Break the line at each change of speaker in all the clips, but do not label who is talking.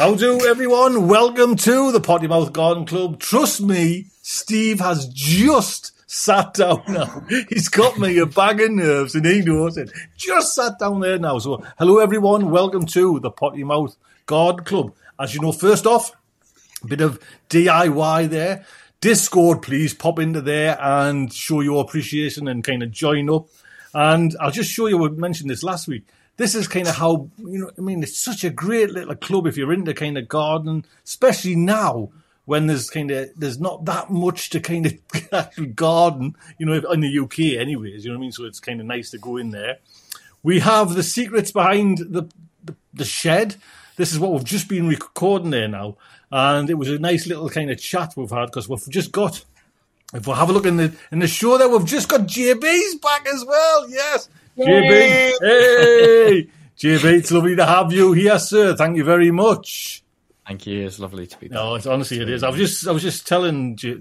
How do everyone? Welcome to the Potty Mouth Garden Club. Trust me, Steve has just sat down now. He's got me a bag of nerves and he knows it. Just sat down there now. So, hello everyone. Welcome to the Potty Mouth Garden Club. As you know, first off, a bit of DIY there. Discord, please pop into there and show your appreciation and kind of join up. And I'll just show you, I mentioned this last week. This is kind of how, you know, I mean, it's such a great little club if you're into kind of gardening, especially now when there's kind of, there's not that much to kind of actually garden, you know, in the UK anyways, you know what I mean? So it's kind of nice to go in there. We have the secrets behind the, the, the shed. This is what we've just been recording there now. And it was a nice little kind of chat we've had because we've just got if we'll have a look in the in the show there, we've just got JB's back as well. Yes, JB. Hey, JB, it's lovely to have you here, sir. Thank you very much.
Thank you. It's lovely to be back.
No, it's honestly it is. I was just I was just telling J,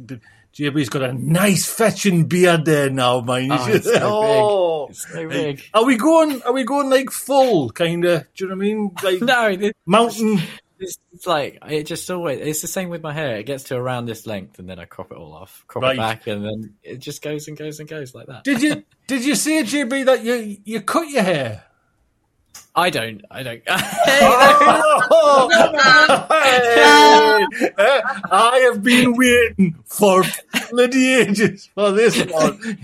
JB's got a nice fetching beard there now, mind.
Oh, it's so
Oh.
big. It's so big.
Are we going? Are we going like full kind of? Do you know what I mean? Like
No, this,
mountain.
This, it's like it just always. It's the same with my hair. It gets to around this length, and then I crop it all off, crop
Right.
it back, and then it just goes and goes and goes like that.
Did you did you say JB that you you cut your hair?
I don't. I don't.
I have been waiting for bloody ages for this one.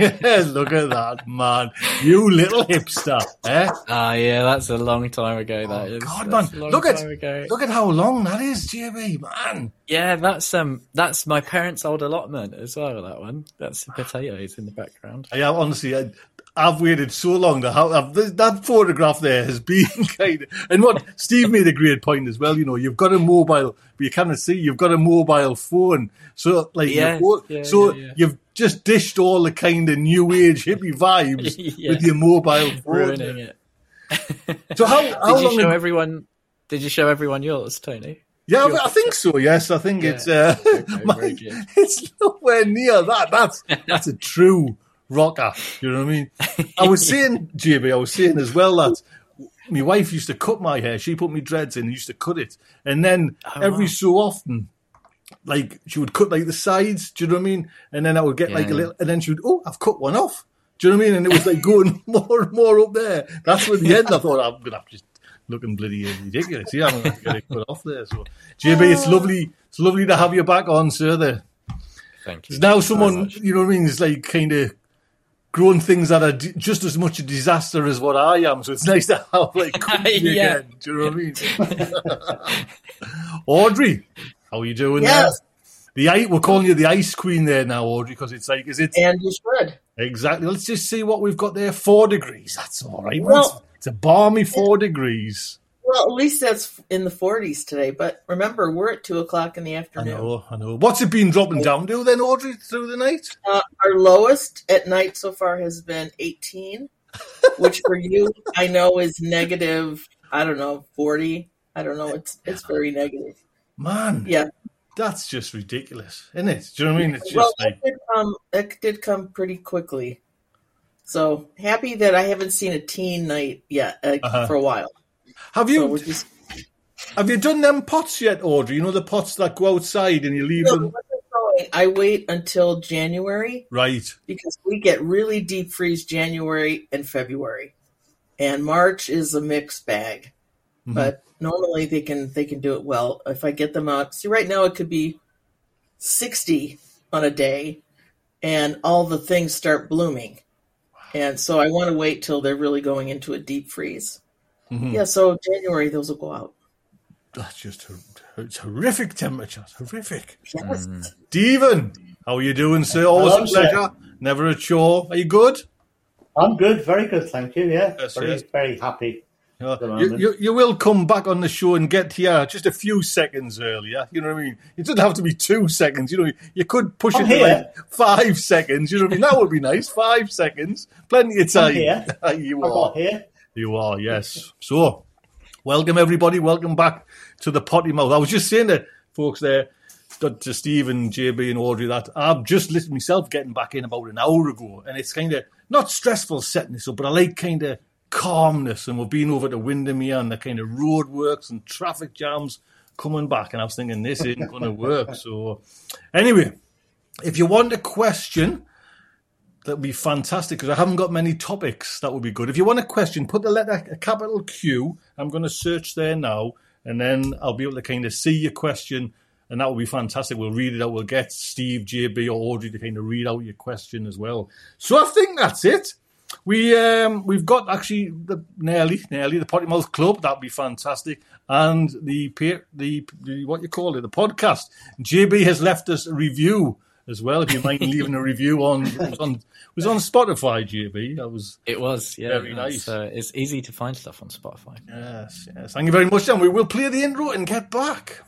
Look at that, man. You little hipster. Eh?
Ah, yeah, that's a long time ago. That is.
Oh, God,
That's
man. Look at
ago.
look at how long that is, JB, man.
Yeah, that's um, that's my parents' old allotment as well. That one. That's the potatoes in the background.
I honestly, I, I've waited so long to have I've, that photograph there has been kind of. And what Steve made a great point as well. You know, you've got a mobile, but you cannot see. You've got a mobile phone, so like,
Yeah, yeah,
so
yeah, yeah.
you've just dished all the kind of new age hippie vibes with your mobile phone.
Ruining it.
So how how
Did you
long?
show everyone? Did you show everyone yours, Tony?
yeah, I think so. Yes, I think it's uh,
Okay,
my- it's nowhere near that. That's that's a true rocker. You know what I mean? I was saying, JB, I was saying as well that my wife used to cut my hair. She put me dreads in and used to cut it, and then
Oh,
every
wow.
so often. Like she would cut like the sides, do you know what I mean? And then I would get like a little, and then she would, oh, I've cut one off. Do you know what I mean? And it was like going more and more up there. That's when the end I thought I'm gonna have to just looking bloody ridiculous. Yeah, I'm gonna get it cut off there. So, JB, it's oh. lovely. It's lovely to have you back on, sir. There.
Thank you.
Now someone, you know what I mean, is like kind of growing things that are d- just as much a disaster as what I am. So it's nice to have like company
Yeah.
again. Do you know what I mean? Audrey, how are you doing
Yes.
there? The ice, we're calling you the ice queen there now, Audrey, because it's like, is it
And you should.
exactly? Let's just see what we've got there. Four degrees. That's all right.
Well-
it's a balmy four degrees.
Well, at least that's in the 40s today. But remember, we're at 2 o'clock in the afternoon.
I know, I know. What's it been dropping down to then, Audrey, through the night?
Uh, our lowest at night so far has been 18, which for you, I know is negative, I don't know, 40. I don't know. It's it's very negative.
Man,
Yeah.
that's just ridiculous, isn't it? Do you know what I mean? It's just
Well,
like.
that did, come, that did come pretty quickly. So happy that I haven't seen a teen night yet uh,
Uh-huh.
for a while.
Have you
just
have you done them pots yet, Audrey? You know the pots that go outside and you leave
No,
them
what's it going? I wait until January
right.
because we get really deep freeze January and February, and March is a mixed bag.
Mhm.
But normally they can they can do it well if I get them out. See, right now it could be sixty on a day, and all the things start blooming, and so I want to wait till they're really going into a deep freeze.
Mhm.
Yeah, so January those will go out.
That's just hor- it's horrific temperatures. Horrific.
Yes.
Stephen, how are you doing, sir? Always
Hello,
a
sir.
pleasure. Never a chore. Are you good?
I'm good, very good, thank you. Yeah,
Yes,
very,
yes.
very happy.
You, you, you will come back on the show and get here just a few seconds earlier. You know what I mean? It doesn't have to be two seconds. You know, you could push
I'm
it to like five seconds. You know what I mean? That would be nice. Five seconds. Plenty of time.
here.
you
I
are.
here.
You are, yes. So, welcome everybody. Welcome back to the potty mouth. I was just saying to folks there, to Steve and JB and Audrey that I've just listened myself getting back in about an hour ago, and it's kind of not stressful setting this up, but I like kind of calmness. And we've been over to Windermere and the kind of road works and traffic jams coming back, and I was thinking this isn't going to work. So, anyway, if you want a question, that would be fantastic because I haven't got many topics. That would be good. If you want a question, put the letter a capital Q. I'm going to search there now, and then I'll be able to kind of see your question, and that will be fantastic. We'll read it out. We'll get Steve, JB, or Audrey to kind of read out your question as well. So I think that's it. We um we've got actually the nearly nearly the Potty Mouth Club that'd be fantastic and the the, the what you call it the podcast. JB has left us a review as well. If you mind leaving a review on it was on was on Spotify, JB. That was
It was, yeah.
Very nice.
Uh, it's easy to find stuff on Spotify.
yes yes. Thank you very much. And we will play the intro and get back.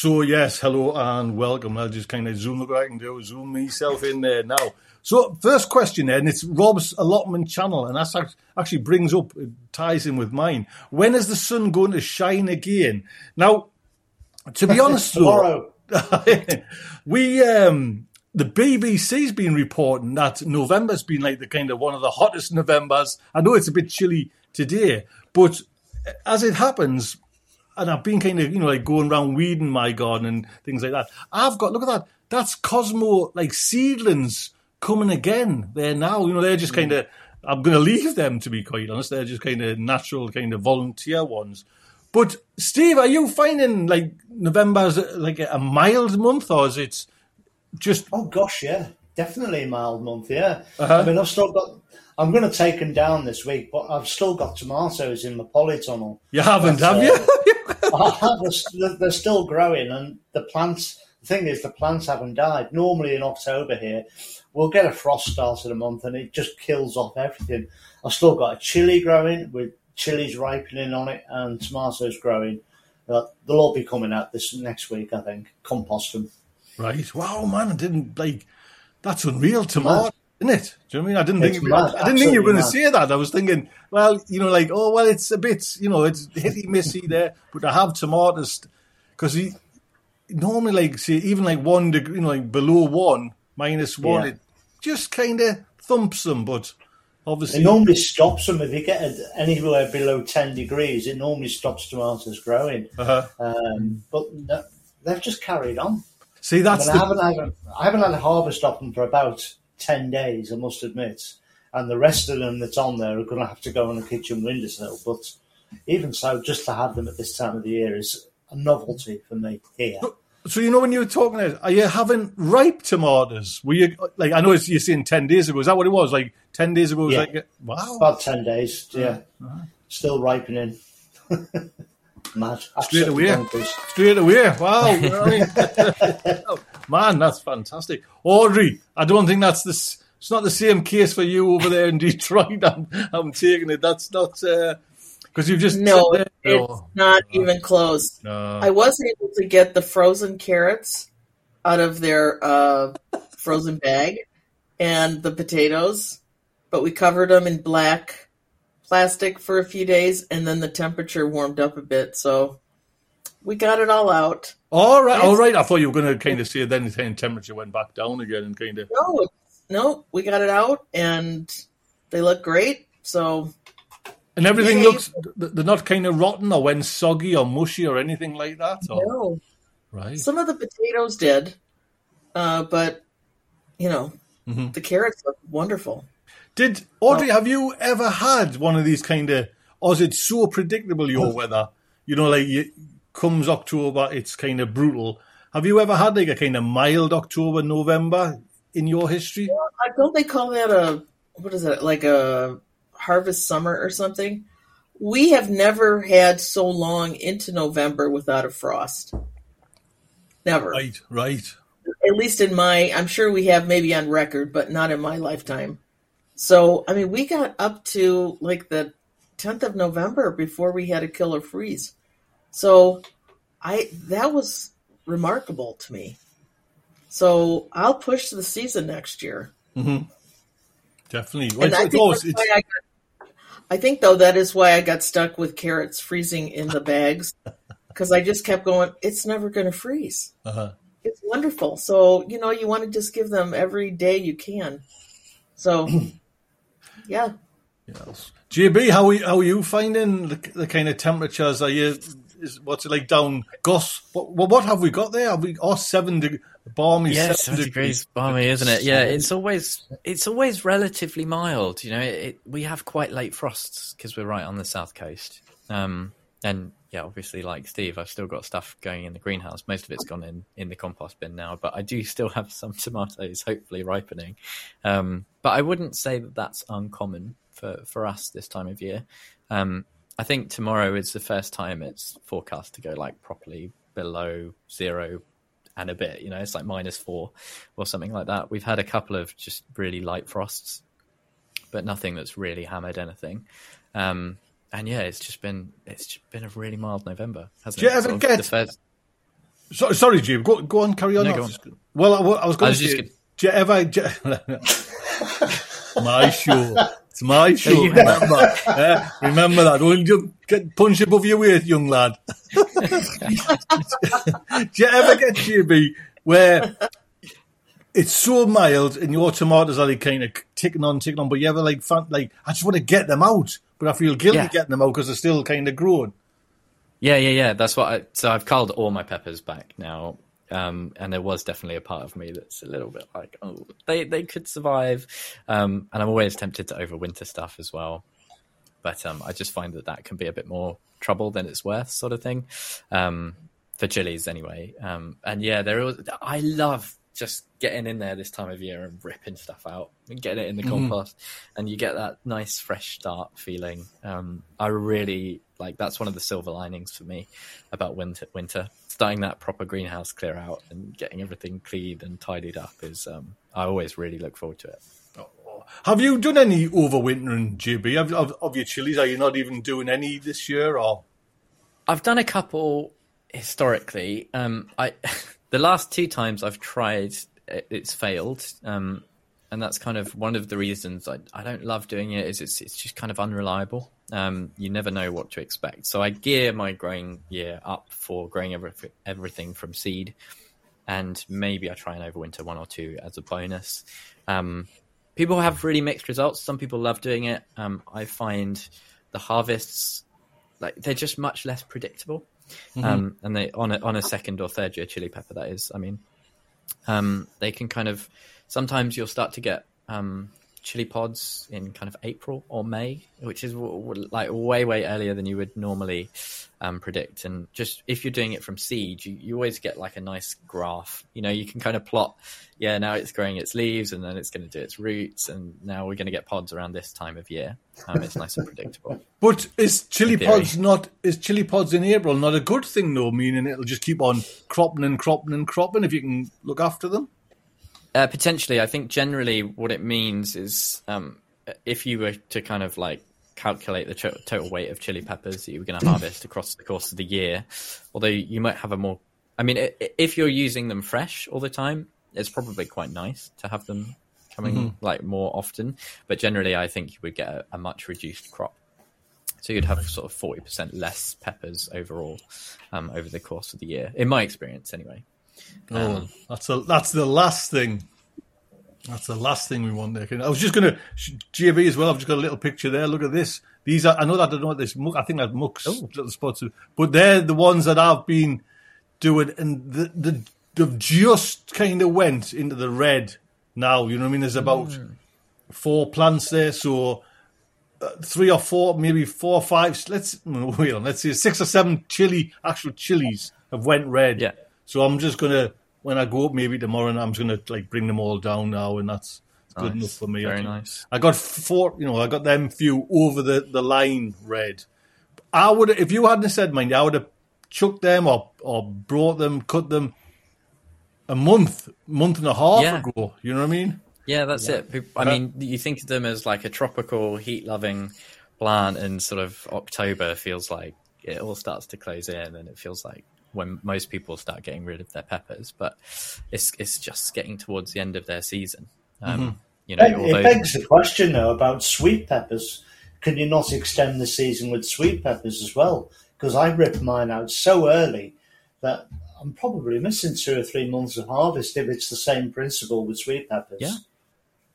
So yes, hello and welcome. I'll just kind of zoom look what I can do, zoom myself in there now. So first question then, it's Rob's allotment channel, and that's actually brings up it ties in with mine. When is the sun going to shine again? Now, to be honest, though,
Tomorrow.
we um the BBC's been reporting that November's been like the kind of one of the hottest Novembers. I know it's a bit chilly today, but as it happens, and I've been kind of, you know, like going around weeding my garden and things like that. I've got, look at that. That's Cosmo, like seedlings coming again there now. You know, they're just kind of, I'm going to leave them to be quite honest. They're just kind of natural, kind of volunteer ones. But Steve, are you finding like November's like a mild month or is it just,
Oh gosh, yeah, definitely a mild month. Yeah,
Uh-huh.
I mean, I've still got. I'm going to take them down this week, but I've still got tomatoes in my polytunnel.
you haven't,
That's,
have you?
I have, they're, they're still growing, and the plants. The thing is, the plants haven't died. Normally in October here, we'll get a frost start of the month, and it just kills off everything. I've still got a chili growing with chilies ripening on it, and tomatoes growing. Uh, they'll all be coming out this next week, I think. Compost them.
Right. Wow, man, I didn't like that's unreal tomato, isn't it? Do you know what I mean? I didn't
It's
think
mad,
I didn't think you were going to say that. I was thinking, well, you know, like, oh, well, it's a bit, you know, it's hitty missy there, but I have tomatoes because he normally, like, say, even like one degree, you know, like below one, minus one,
Yeah.
it just kind of thumps them. But obviously,
It normally stops them if you get it anywhere below 10 degrees. It normally stops tomatoes growing.
uh
Um, but they've just carried on.
see,
I,
that's
mean, I, haven't, I, haven't, I haven't had a harvest of them for about 10 days, I must admit. And the rest of them that's on there are going to have to go on the kitchen windowsill. But even so, just to have them at this time of the year is a novelty for me here.
So you know when you were talking, are you having ripe tomatoes? Were you like I know it's, you're saying ten days ago? Is that what it was? Like ten days ago? It was
Yeah.
like wow,
About 10 days, yeah. Still ripening. Mad.
Straight away.
bonkers.
straight away. Wow, you know what I mean? man, that's fantastic. Audrey, I don't think that's this. It's not the same case for you over there in Detroit. I'm, I'm taking it. That's not because you've just
No, it's
No,
not even close.
no.
I was able to get the frozen carrots out of their uh, frozen bag and the potatoes, but we covered them in black plastic for a few days, and then the temperature warmed up a bit, so we got it all out.
All right, all right. I thought you were going to kind of say then the temperature went back down again and kind of.
No, no, we got it out, and they look great. So
And everything
Yay.
looks, they're not kind of rotten or went soggy or mushy or anything like that. Or,
no,
Right.
some of the potatoes did, uh, but you know,
Mhm.
the carrots look wonderful.
Did Audrey, have you ever had one of these kind of, or is it so predictable your weather? You know, like you, comes October, it's kind of brutal. Have you ever had like a kind of mild October, November in your history?
Uh, Don't they call that a what is it like a harvest summer or something? We have never had so long into November without a frost. Never.
Right, right.
At least in my, I'm sure we have maybe on record, but not in my lifetime. So, I mean, we got up to like the 10th of November before we had a killer freeze. So, I that was remarkable to me. So, I'll push the season next year.
Mhm. definitely. Well,
And
it's,
I think,
always,
I, got, I think though that is why I got stuck with carrots freezing in the bags because I just kept going. It's never going to freeze.
uh-huh.
It's wonderful. So you know you want to just give them every day you can. So yeah,
Yes. JB, how are you, how are you finding the, the kind of temperatures? Are you is what's it like down Goss? What what, what have we got there? Have we oh seven deg- balmy
Yeah,
seven
seven degrees balmy, isn't it? Yeah, it's always it's always relatively mild. You know, it, it, we have quite late frosts because we're right on the south coast. Um, and yeah, obviously, like Steve, I've still got stuff going in the greenhouse. Most of it's gone in in the compost bin now, but I do still have some tomatoes, hopefully ripening. Um, but I wouldn't say that that's uncommon for for us this time of year. Um, I think tomorrow is the first time it's forecast to go like properly below zero and a bit. You know, it's like minus four or something like that. We've had a couple of just really light frosts, but nothing that's really hammered anything. Um, and yeah, it's just been it's just been a really mild November, hasn't
Do you
it?
ever
Sort of
get-
first?
So, sorry, Jim. Go, go on, carry on.
No, go on.
well, I, I was going
was
to
just
say,
gonna-
do you ever? do you- my show. It's my show.
you
Remember, Eh, remember that. Don't you get punch above your weight, young lad. do you ever get JB where it's so mild and your tomatoes are like kind of ticking on, ticking on, but you ever like, fan, like I just want to get them out, but I feel guilty
Yeah.
getting them out because they're still kind of growing.
Yeah, yeah, yeah. That's what. I, so I've culled all my peppers back now, um, and there was definitely a part of me that's a little bit like, oh, they they could survive, um, and I'm always tempted to overwinter stuff as well. But um, I just find that that can be a bit more trouble than it's worth, sort of thing, um, for chilies anyway. Um, and yeah, there. I love just getting in there this time of year and ripping stuff out and getting it in the compost, and you get that nice fresh start feeling. Um, I really like that's one of the silver linings for me about winter. Winter starting that proper greenhouse clear out and getting everything cleaned and tidied up is. Um, I always really look forward to it.
Have you done any overwintering, JB? Of, of, of your chilies? Are you not even doing any this year? Or
I've done a couple historically. Um, I the last two times I've tried, it, it's failed, um, and that's kind of one of the reasons I, I don't love doing it. Is it's it's just kind of unreliable. Um, you never know what to expect. So I gear my growing year up for growing every, everything from seed, and maybe I try and overwinter one or two as a bonus. Um, people have really mixed results. Some people love doing it. Um, I find the harvests like they're just much less predictable. Um, and they on a on a second or third year chili pepper that is. I mean, um, they can kind of sometimes you'll start to get um, chili pods in kind of April or May, which is w- w- like way way earlier than you would normally um, predict. And just if you're doing it from seed, you, you always get like a nice graph. You know, you can kind of plot. Yeah, now it's growing its leaves, and then it's going to do its roots, and now we're going to get pods around this time of year. Um, it's nice and predictable.
but is chili pods not is chili pods in April not a good thing though? Meaning it'll just keep on cropping and cropping and cropping if you can look after them.
Uh, potentially, I think generally what it means is um, if you were to kind of like calculate the to- total weight of chili peppers that you were going to harvest across the course of the year, although you might have a more, I mean, i- i- if you're using them fresh all the time, it's probably quite nice to have them coming like more often. But generally, I think you would get a, a much reduced crop. So you'd have sort of forty percent less peppers overall um, over the course of the year, in my experience, anyway.
Oh, that's a, that's the last thing. That's the last thing we want there. I was just going to JB as well. I've just got a little picture there. Look at this. These are I know that I don't know what this muck. I think that's mucks little spots, but they're the ones that I've been doing, and the the they've just kind of went into the red now. You know what I mean? There's about four plants there, so uh, three or four, maybe four or five. Let's wait on. Let's see, six or seven chili actual chilies have went red.
Yeah.
So I'm just gonna when I go up maybe tomorrow, and I'm just gonna like bring them all down now, and that's good enough for me. I
Very
think.
nice.
I got four, you know, I got them few over the the line red. I would if you hadn't said mind, I would have chucked them or or brought them, cut them a month, month and a half
Yeah.
ago. You know what I mean?
Yeah, that's it. I uh, mean, you think of them as like a tropical, heat-loving plant, and sort of October feels like it all starts to close in, and it feels like when most people start getting rid of their peppers. But it's it's just getting towards the end of their season. Um, You know,
It,
although
it begs the question though about sweet peppers. Can you not extend the season with sweet peppers as well? Because I ripped mine out so early that I'm probably missing two or three months of harvest if it's the same principle with sweet peppers.
Yeah.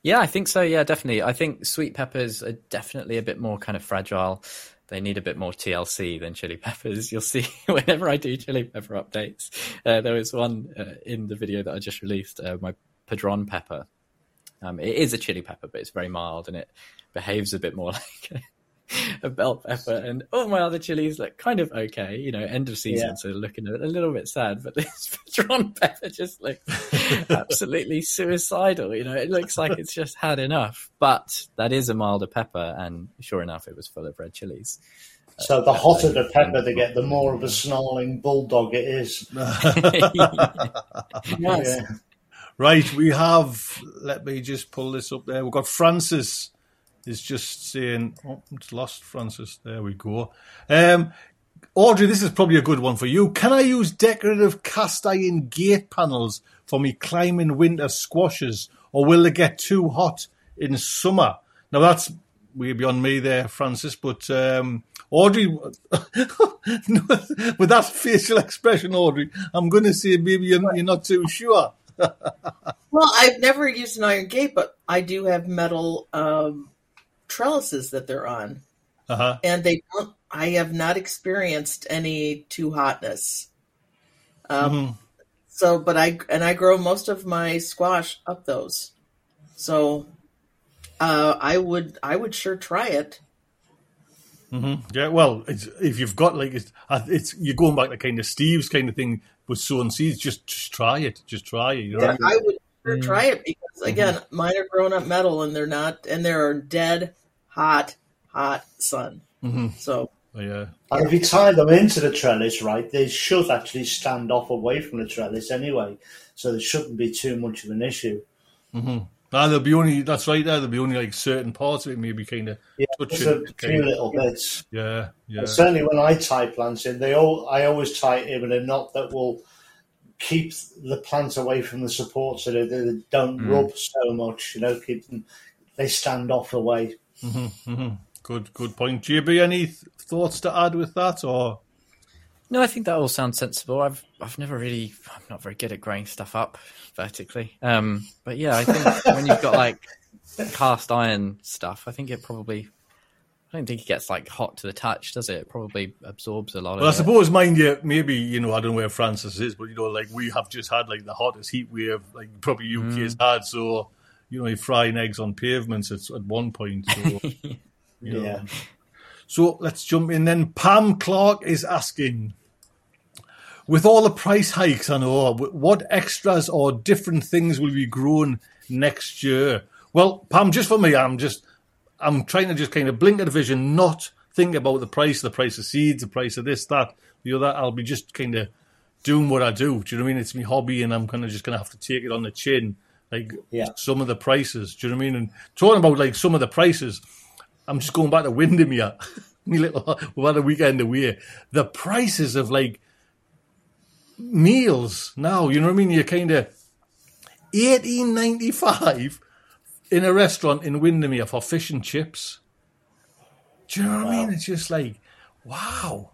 Yeah, I think so. Yeah, definitely. I think sweet peppers are definitely a bit more kind of fragile. They need a bit more TLC than chili peppers. You'll see whenever I do chili pepper updates. Uh, there was one uh, in the video that I just released, uh, my Padron pepper. Um, it is a chili pepper, but it's very mild and it behaves a bit more like a, a bell pepper. And all my other chilies look kind of okay. You know, end of season,
Yeah.
so looking a, a little bit sad. But this Padron pepper just looks absolutely suicidal. You know, it looks like it's just had enough. But that is a milder pepper, and sure enough, it was full of red chilies.
So the uh, hotter the pepper they get, the more of a snarling bulldog it is.
Yes.
Yeah.
Right, we have. Let me just pull this up there. We've got Francis is just saying. Oh, it's lost Francis. There we go. Um, Audrey, this is probably a good one for you. Can I use decorative cast iron gate panels for me climbing winter squashes, or will they get too hot in summer? Now that's way beyond me there, Francis. But um, Audrey, with that facial expression, Audrey, I'm going to say maybe you're, you're not too sure.
Well, I've never used an iron gate, but I do have metal um, trellises that they're on,
Uh huh.
and they don't. I have not experienced any too hotness. Um,
Mhm.
So, but I and I grow most of my squash up those, so uh, I would I would sure try it. Mm-hmm.
Yeah, well, it's, if you've got like it's, it's you're going back to kind of Steve's kind of thing with sowing seeds. Just just try it. Just try it. You know?
Yeah, I would sure
Mm.
try it because again, mine are grown up metal and they're not, and they're dead hot, hot sun.
Mhm.
So
Yeah.
And if you tie them into the trellis, right, they should actually stand off away from the trellis anyway. So there shouldn't be too much of an issue.
Ah, there'll be only that's right there. There'll be only like certain parts of it maybe kind of
Yeah,
touching.
a
it,
few
kind of-
little bits.
yeah, yeah.
And certainly when I tie plants in, they all I always tie it in with a knot that will keep the plant away from the support so that they don't mm. rub so much, you know, keep them they stand off away. Mm-hmm, mm-hmm.
Good, good point. Do you have any th- thoughts to add with that, or
No, I think that all sounds sensible. I've I've never really I'm not very good at growing stuff up vertically. Um, but yeah, I think when you've got like cast iron stuff, I think it probably I don't think it gets like hot to the touch, does it? It probably absorbs a lot
well, I
of it.
suppose, mind you, maybe you know I don't know where Francis is, but you know, like we have just had like the hottest heat wave like probably UK mm. has had. So you know, you're frying eggs on pavements at, at one point. So. you know.
Yeah.
So let's jump in then. Pam Clark is asking, with all the price hikes and all, what extras or different things will be grown next year? Well, Pam, just for me, I'm just, I'm trying to just kind of blink at the vision, not think about the price, the price of seeds, the price of this, that, the other. I'll be just kind of doing what I do. Do you know what I mean? It's my hobby, and I'm kind of just going to have to take it on the chin, like
Yeah.
some of the prices. Do you know what I mean? And talking about like some of the prices, I'm just going back to Windermere. Me little, we've had a weekend away. The prices of like meals now, you know what I mean? You're kind of eighteen ninety five in a restaurant in Windermere for fish and chips. Do you know what I mean? It's just like, wow.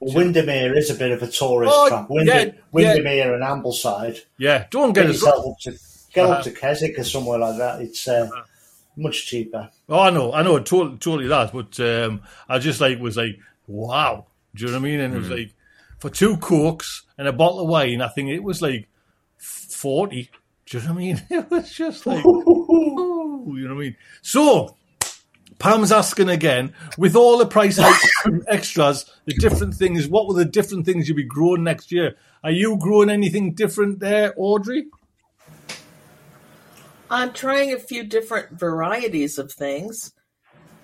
Well, Windermere is a bit of a tourist
Oh,
trap. Winder,
yeah, yeah.
Windermere and Ambleside.
Yeah, don't get
Get yourself up to get
Uh-huh.
up to Keswick or somewhere like that. It's uh, much cheaper.
Oh, I know, I know, totally, totally that. But um, I just like was like, wow. Do you know what I mean? And it was like for two cokes and a bottle of wine. I think it was like forty. Do you know what I mean? It was just like, ooh, you know what I mean? So. Pam's asking again, with all the price hikes and extras, the different things, what were the different things you'll be growing next year? Are you growing anything different there, Audrey?
I'm trying a few different varieties of things.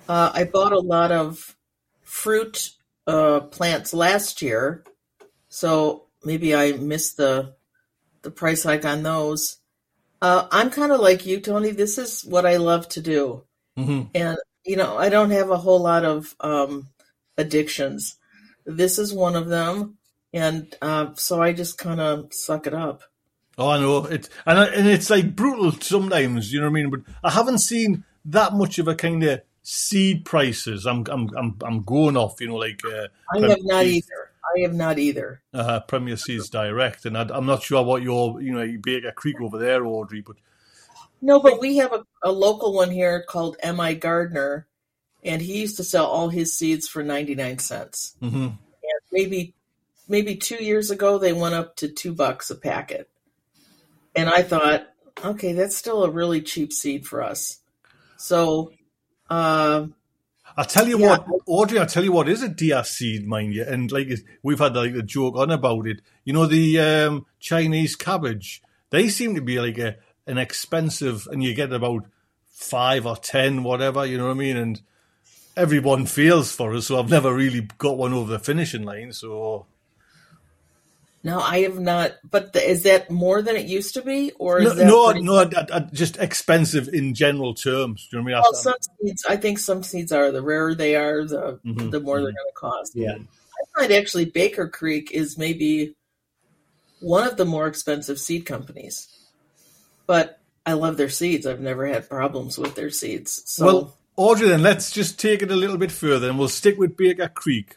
Uh, I bought a lot of fruit uh, plants last year, so maybe I missed the the price hike on those. Uh, I'm kind of like you, Tony. This is what I love to do,
Mhm.
and you know I don't have a whole lot of um, addictions. This is one of them, and uh, so I just kind of suck it up.
Oh, I know it, and and it's like brutal sometimes. You know what I mean? But I haven't seen that much of a kind of seed prices. I'm I'm I'm I'm going off. You know, like uh,
I have not either. I have not either.
Uh, Premier Seeds Direct, and I, am not sure what your you know Baker Creek over there, Audrey, but
no, but we have a, a local one here called MIgardener, and he used to sell all his seeds for ninety nine cents.
Mm-hmm.
And maybe maybe two years ago they went up to two bucks a packet. And I thought, okay, that's still a really cheap seed for us. So, uh,
I'll tell you
Yeah.
what, Audrey. I'll tell you what is a DR seed, mind you, and like we've had like a joke on about it. You know the um, Chinese cabbage. They seem to be like a an expensive, and you get about five or ten, whatever. You know what I mean? And everyone feels for us. So I've never really got one over the finishing line. So
no, I have not. But the, is that more than it used to be, or is
no,
that
no, no, I- I- just expensive in general terms. Do you know what I mean?
Well, some seeds, I think some seeds are the rarer they are, the
Mhm,
the more they're going to cost.
Yeah.
I find actually Baker Creek is maybe one of the more expensive seed companies, but I love their seeds. I've never had problems with their seeds. So
Well, Audrey, then let's just take it a little bit further, and we'll stick with Baker Creek.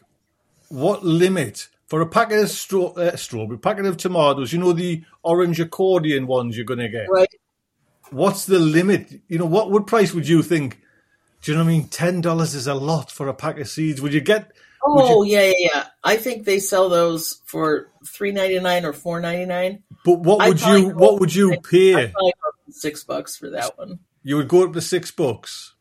What limit for a packet of straw, uh, strawberry, packet of tomatoes? You know the orange accordion ones you're going to get.
right,
What's the limit? You know what? What price would you think? Do you know what I mean? Ten dollars is a lot for a pack of seeds. Would you get?
Oh yeah, yeah, yeah. I think they sell those for three ninety nine or four ninety nine.
But what
I'd
you? What would you pay?
probably go up to six bucks for that one.
You would go up to six bucks,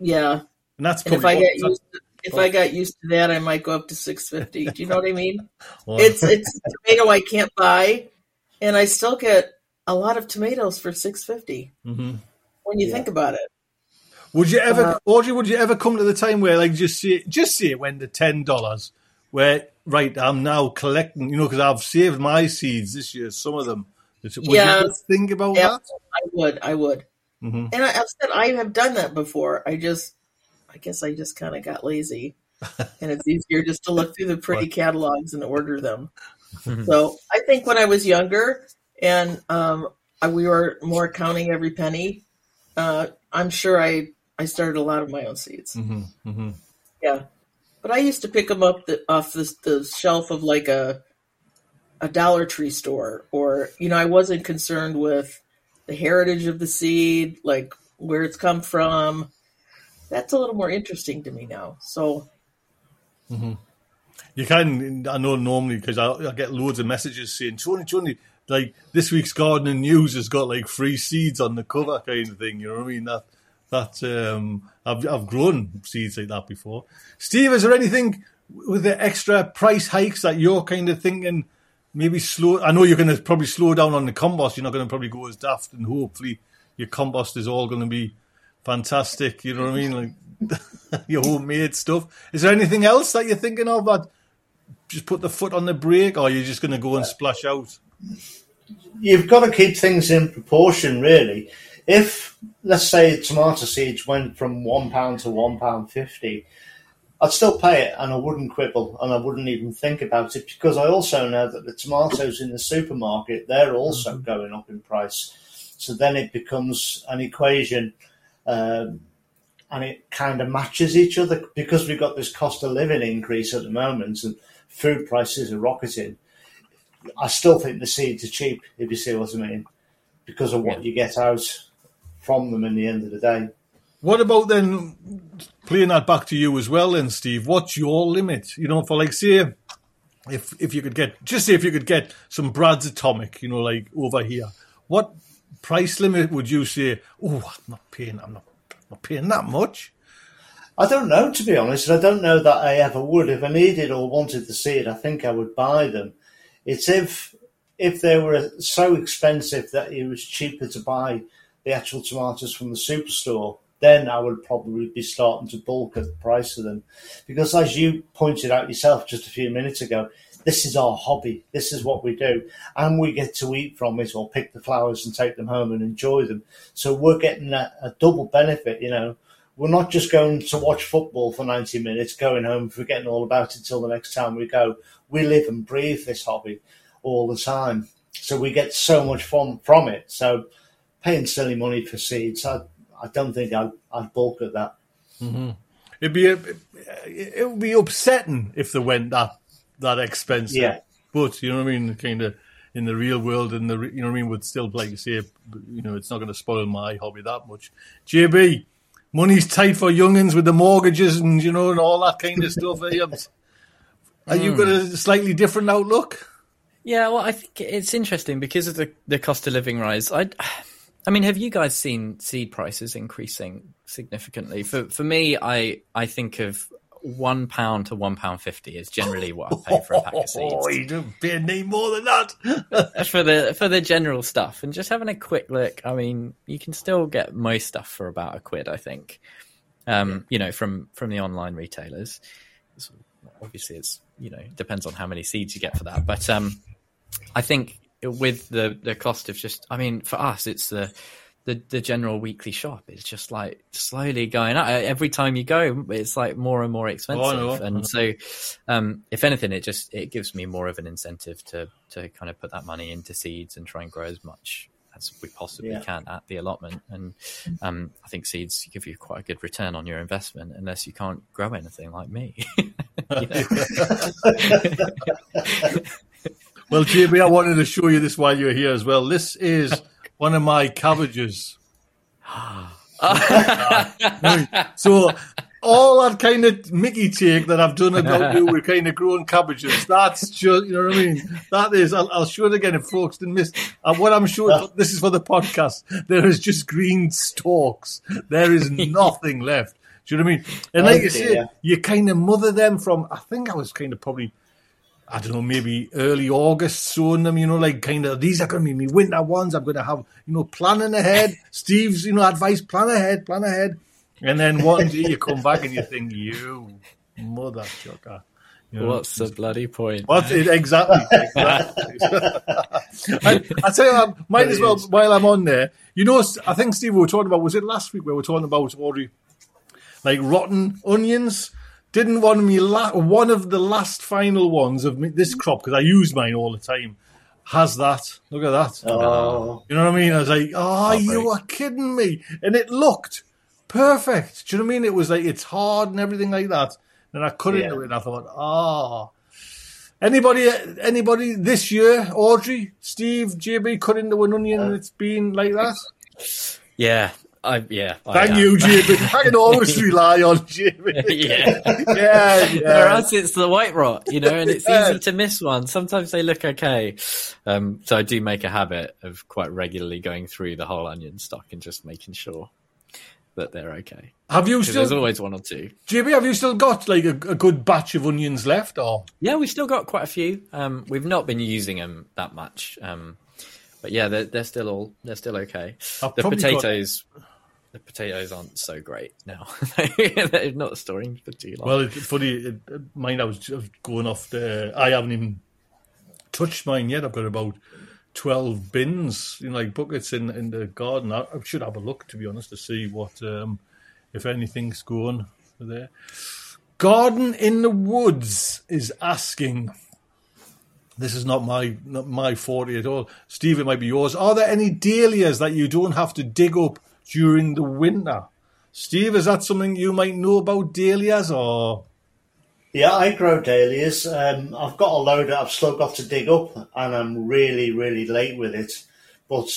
Yeah,
and that's
and if. I get used, to, if I got used to that, I might go up to six fifty. Do you know what I mean?
Well,
It's it's a tomato I can't buy, and I still get a lot of tomatoes for six fifty.
mhm.
When you
Yeah.
think about it,
Would you ever,
Uh,
Audrey? Would you ever come to the time where, like, just say, just see it went to ten dollars, where right, I'm now collecting, you know, because I've saved my seeds this year, some of them. Would you
Yeah.
ever think about
Yeah.
that?
I would, I would,
hmm
and I, I've said I have done that before. I just, I guess I just kind of got lazy, and it's easier just to look through the pretty catalogs and order them. so I think when I was younger and um, I, we were more counting every penny, uh, I'm sure I I started a lot of my own seeds.
hmm hmm
Yeah, but I used to pick them up the, off the, the shelf of like a a Dollar Tree store, or you know, I wasn't concerned with the heritage of the seed, like where it's come from. That's a little more interesting to me now. So
You can, I know normally because I, I get loads of messages saying, Tony, Tony, like this week's gardening news has got like free seeds on the cover kind of thing. You know what I mean? That that um, I've I've grown seeds like that before. Steve, is there anything with the extra price hikes that you're kind of thinking maybe slow? I know you're going to probably slow down on the compost. You're not going to probably go as daft, and hopefully your compost is all going to be fantastic. You know what I mean? Like your homemade stuff. Is there anything else that you're thinking of that just put the foot on the brake, or you're just going to go and splash out?
you've got to keep things in proportion, really. If let's say tomato seeds went from one pound to one pound fifty, I'd still pay it, and I wouldn't quibble, and I wouldn't even think about it because I also know that the tomatoes in the supermarket they're also mm-hmm. going up in price. So then it becomes an equation, um, and it kind of matches each other because we've got this cost of living increase at the moment, and food prices are rocketing. I still think the seeds are cheap, if you see what I mean, because of what you get out from them in the end of the day.
What about then playing that back to you as well, then, Steve? What's your limit? You know, for like, say, if if you could get just say if you could get some Brad's Atomic, you know, like over here, what price limit would you say? Oh, I'm not paying. I'm not, not paying that much.
I don't know, to be honest. I don't know that I ever would. If I needed or wanted to see it, I think I would buy them. It's if if they were so expensive that it was cheaper to buy the actual tomatoes from the superstore, then I would probably be starting to bulk at the price of them. Because as you pointed out yourself just a few minutes ago, this is our hobby. This is what we do. And we get to eat from it or pick the flowers and take them home and enjoy them. So we're getting a, a double benefit, you know. We're not just going to watch football for 90 minutes, going home, forgetting all about it till the next time we go. We live and breathe this hobby all the time. so we get so much from from it. So paying silly money for seeds, I I don't think I'd, I'd bulk at that. Mm-hmm.
It'd be it would be upsetting if they went that that expensive.
Yeah.
But you know what I mean, kind of in the real world, and the re- you know what I mean, would still like to say, you know, it's not going to spoil my hobby that much. JB, money's tight for youngins with the mortgages and you know and all that kind of stuff. Eh? Are you, are you got a slightly different outlook?
Yeah, well, I think it's interesting because of the, the cost of living rise. I, I mean, have you guys seen seed prices increasing significantly? For for me, I I think of one pound to one pound fifty is generally what I pay for a pack of seeds.
Oh, you don't any more than that.
for the for the general stuff. And just having a quick look, I mean, you can still get most stuff for about a quid, I think. Um, you know, from from the online retailers. It's- obviously, it's you know depends on how many seeds you get for that, but um, I think with the the cost of just, I mean, for us, it's the the, the general weekly shop is just like slowly going up. Every time you go, it's like more and more expensive.
Oh, know, I know.
and so, um, if anything, it just it gives me more of an incentive to to kind of put that money into seeds and try and grow as much as we possibly
Yeah.
can at the allotment. And um, I think seeds give you quite a good return on your investment, unless you can't grow anything like me. You know?
Well, JB, I wanted to show you this while you're here as well. This is one of my cabbages. so all that kind of Mickey take that I've done about you with kind of growing cabbages, that's just, you know what I mean? That is, I'll, I'll show it again if folks didn't miss. And what I'm sure, this is for the podcast, there is just green stalks. There is nothing left. Do you know what I mean? And oh, like
Oh,
you say, you kind of mother them from, I think I was kind of probably I don't know, maybe early August sowing them, you know, like kind of these are going to be my winter ones. I'm going to have, you know, planning ahead. Steve's, you know, advice, plan ahead, plan ahead. And then one day you come back and you think, you mother chucker. You know,
What's the bloody point?
what it, exactly? exactly. I, I tell you, I might as well while I'm on there. You know, I think Steve we were talking about. Was it last week where we were talking about Audrey, like rotten onions? Didn't one of me la- one of the last final ones of me, this crop because I use mine all the time has that. Look at that.
Oh,
You know what I mean? I was like, oh, you
Heartbreak.
are kidding me. And it looked perfect. Do you know what I mean? It was like, it's hard and everything like that. And I cut
Yeah.
into it and I thought, ah. Anybody, anybody this year, Audrey, Steve, JB, cut into an onion and it's been like that?
Yeah, I yeah. I
Thank
am.
you, JB. I can always rely on JB.
yeah.
yeah,
For
yeah.
us, it's the white rot, you know, and it's
Yeah.
easy to miss one. Sometimes they look okay. Um, so I do make a habit of quite regularly going through the whole onion stock and just making sure that they're okay.
Have you
'Cause there's always one or two.
Jimmy, have you still got like a, a good batch of onions left or?
Yeah, we've still got quite a few. Um, we've not been using them that much. Um, but yeah, they're, they're still all, they're still okay.
I've
The
probably got-
potatoes, the potatoes aren't so great now. they're not storing for too long.
Well, it's funny. It, mine, I was just going off the. I haven't even touched mine yet. I've got about twelve bins, you know, like buckets in in the garden. I, I should have a look, to be honest, to see what um, if anything's going there. Garden in the Woods is asking. This is not my not my forte at all. Steve, it might be yours. Are there any dahlias that you don't have to dig up during the winter? Steve, is that something you might know about dahlias or?
yeah, I grow dahlias. Um, I've got a load that I've still got to dig up, and I'm really, really late with it. But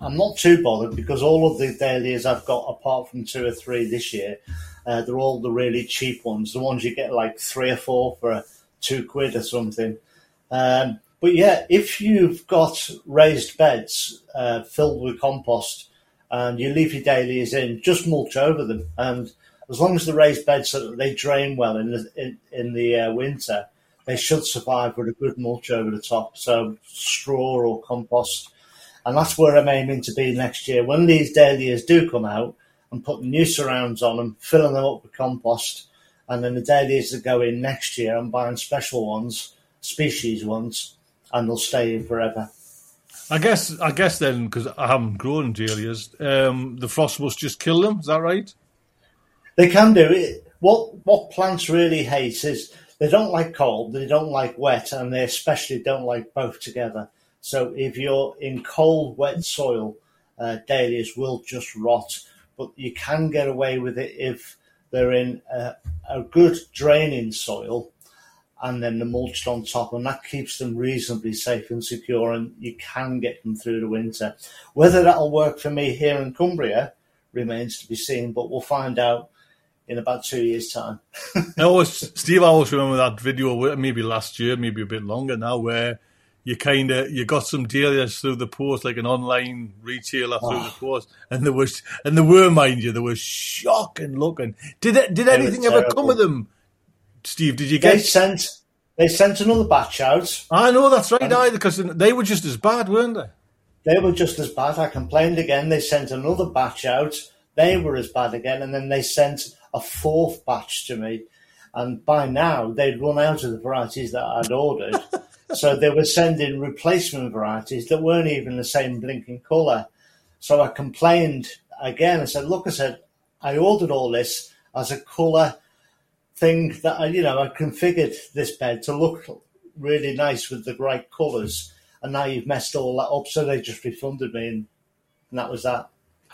I'm not too bothered because all of the dahlias I've got, apart from two or three this year, uh, they're all the really cheap ones. The ones you get like three or four for two quid or something. Um, but yeah, if you've got raised beds uh, filled with compost and you leave your dahlias in, just mulch over them. And as long as the raised beds so that they drain well in the in, in the uh, winter, they should survive with a good mulch over the top. So straw or compost, and that's where I'm aiming to be next year. When these dahlias do come out, I'm putting new surrounds on them, filling them up with compost, and then the dahlias that go in next year, I'm buying special ones, species ones, and they'll stay in forever.
I guess I guess then because I haven't grown dahlias, um, the frost must just kill them. Is that right?
They can do it. What what plants really hate is they don't like cold, they don't like wet, and they especially don't like both together. So if you're in cold, wet soil, uh, dahlias will just rot. But you can get away with it if they're in a, a good draining soil and then the mulched on top, and that keeps them reasonably safe and secure, and you can get them through the winter. Whether that'll work for me here in Cumbria remains to be seen, but we'll find out in about two years' time.
I always, Steve, I always remember that video, maybe last year, maybe a bit longer now, where you kind of you got some dahlias through the post, like an online retailer through oh. the ah. post, and there was and there were, mind you, there was shocking looking. Did it, did anything ever come of them? Steve, did you get?
They sent they sent another batch out.
I know that's right, either because they were just as bad, weren't they?
They were just as bad. I complained again. They sent another batch out. They were as bad again, and then they sent a fourth batch to me. And by now, they'd run out of the varieties that I'd ordered. so they were sending replacement varieties that weren't even the same blinking colour. So I complained again. I said, "Look," I said, "I ordered all this as a colour thing that I, you know, I configured this bed to look really nice with the right colours, and now you've messed all that up. So they just refunded me, and, and that was that.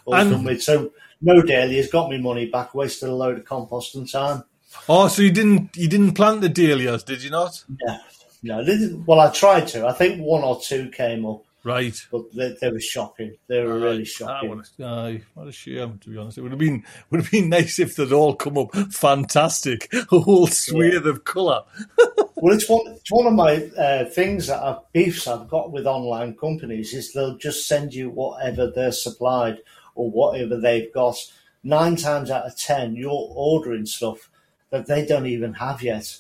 All and, done with. So no dahlias, got me money back, wasted a load of compost and time.
Oh, so you didn't you didn't plant the dahlias, did you not?
Yeah no, no. Well, I tried to. I think one or two came up.
Right.
But they, they were shocking. They were really shocking.
Aye, what a shame, to be honest. It would have been would have been nice if they'd all come up fantastic, a whole swathe yeah. of colour.
well, it's one, it's one of my uh, things that I've, beefs I've got with online companies is they'll just send you whatever they're supplied or whatever they've got. Nine times out of ten, you're ordering stuff that they don't even have yet.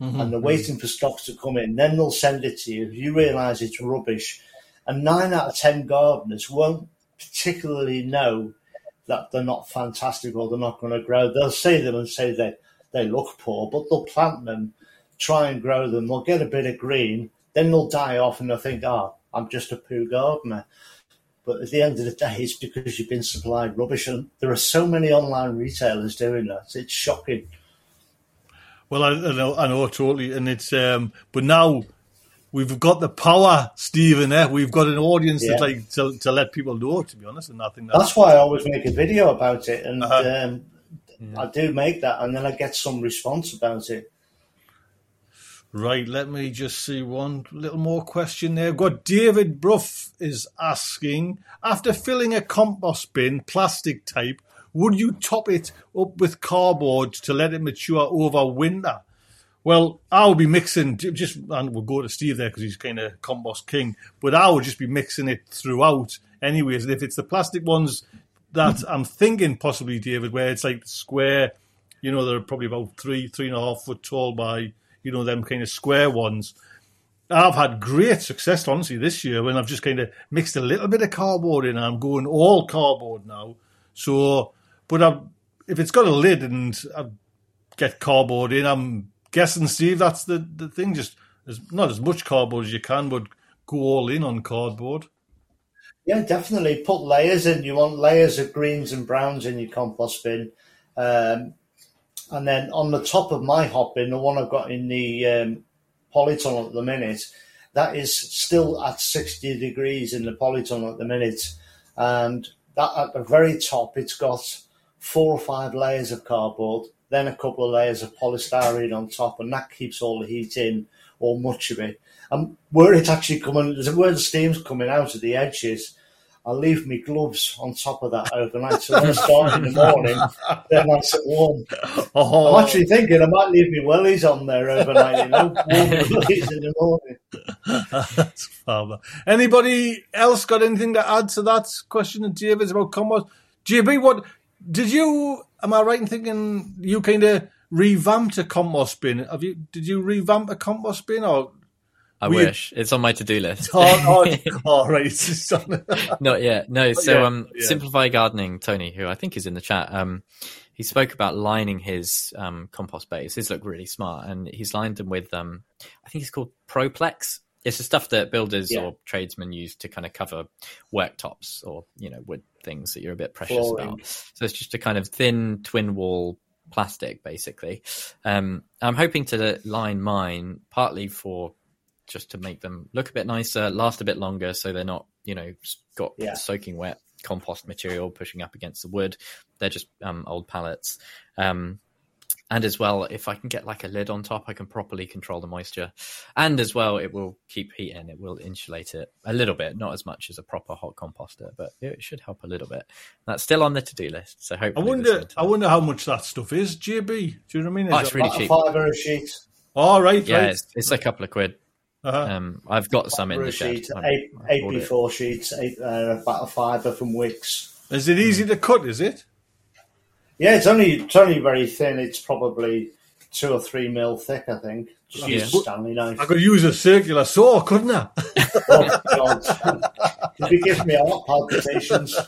Mm-hmm. And they're waiting for stocks to come in. Then they'll send it to you. You realise it's rubbish and nine out of 10 gardeners won't particularly know that they're not fantastic or they're not going to grow. They'll see them and say they, they look poor, but they'll plant them, try and grow them. They'll get a bit of green, then they'll die off and they'll think, oh, I'm just a poo gardener. But at the end of the day, it's because you've been supplied rubbish. And there are so many online retailers doing that. It's shocking.
Well, I, I know, I know totally. And it's, um, but now we've got the power, Stephen. Eh? We've got an audience yeah. like to, to let people know. To be honest, and I think
that's, that's why I always make a video about it, and uh-huh. um, yeah. I do make that, and then I get some response about it.
Right, let me just see one little more question there. I've got David Bruff is asking after filling a compost bin, plastic type, would you top it up with cardboard to let it mature over winter? Well, I would be mixing just, and we'll go to Steve there because he's kind of compost king. But I would just be mixing it throughout, anyways. And if it's the plastic ones that I'm thinking possibly, David, where it's like square, you know, they're probably about three, three and a half foot tall by, you know, them kind of square ones. I've had great success, honestly, this year when I've just kind of mixed a little bit of cardboard in. I'm going all cardboard now. So, but I've, if it's got a lid and I get cardboard in, I'm guessing, Steve, that's the, the thing. Just as not as much cardboard as you can, but go all in on cardboard.
Yeah, definitely. Put layers in. You want layers of greens and browns in your compost bin. Um, and then on the top of my hot bin, the one I've got in the um, polytunnel at the minute, that is still at 60 degrees in the polytunnel at the minute. And that at the very top, it's got four or five layers of cardboard then a couple of layers of polystyrene on top, and that keeps all the heat in, or much of it. And where it's actually coming, where the steam's coming out of the edges, I leave my gloves on top of that overnight. So when I start in the morning, they're nice and warm. Oh. I'm actually thinking I might leave my wellies on there overnight, you know, warm wellies in the morning.
That's fab. Anybody else got anything to add to that question of David's about compost? JB, what did you? Am I right in thinking you kind of revamped a compost bin? Have you? Did you revamp a compost bin or?
I wish you... it's on my to-do list.
oh, oh, oh right,
not yet. No, so yeah, um, yeah. Simplify Gardening, Tony, who I think is in the chat, um, he spoke about lining his um, compost bays. His look really smart, and he's lined them with um, I think it's called Proplex it's the stuff that builders yeah. or tradesmen use to kind of cover worktops or you know wood things that you're a bit precious Flooring. about. So it's just a kind of thin twin wall plastic, basically. Um, I'm hoping to line mine partly for just to make them look a bit nicer, last a bit longer, so they're not you know got
Yeah.
soaking wet compost material pushing up against the wood. They're just um, old pallets. Um, and as well, if I can get like a lid on top, I can properly control the moisture. And as well, it will keep heat in. It will insulate it a little bit, not as much as a proper hot composter, but it should help a little bit. That's still on the to do list. So
I
hopefully, this
wonder. I wonder how much that stuff is. JB, do you know what I mean? Is
Oh, it's
it-
really
About a
cheap.
fiver a sheet.
All right,
yeah,
right.
it's, it's a couple of quid.
Uh-huh.
Um, I've got some in the
a
shed.
sheet. Eight,
I
eight before sheets. Eight, uh, about a fiver from Wickes.
Is it easy to cut? Is it?
Yeah, it's only it's only very thin. It's probably two or three mil thick, I think. Just
Yeah.
use a Stanley knife.
I could use a circular saw, couldn't I?
oh, God. you give me heart palpitations.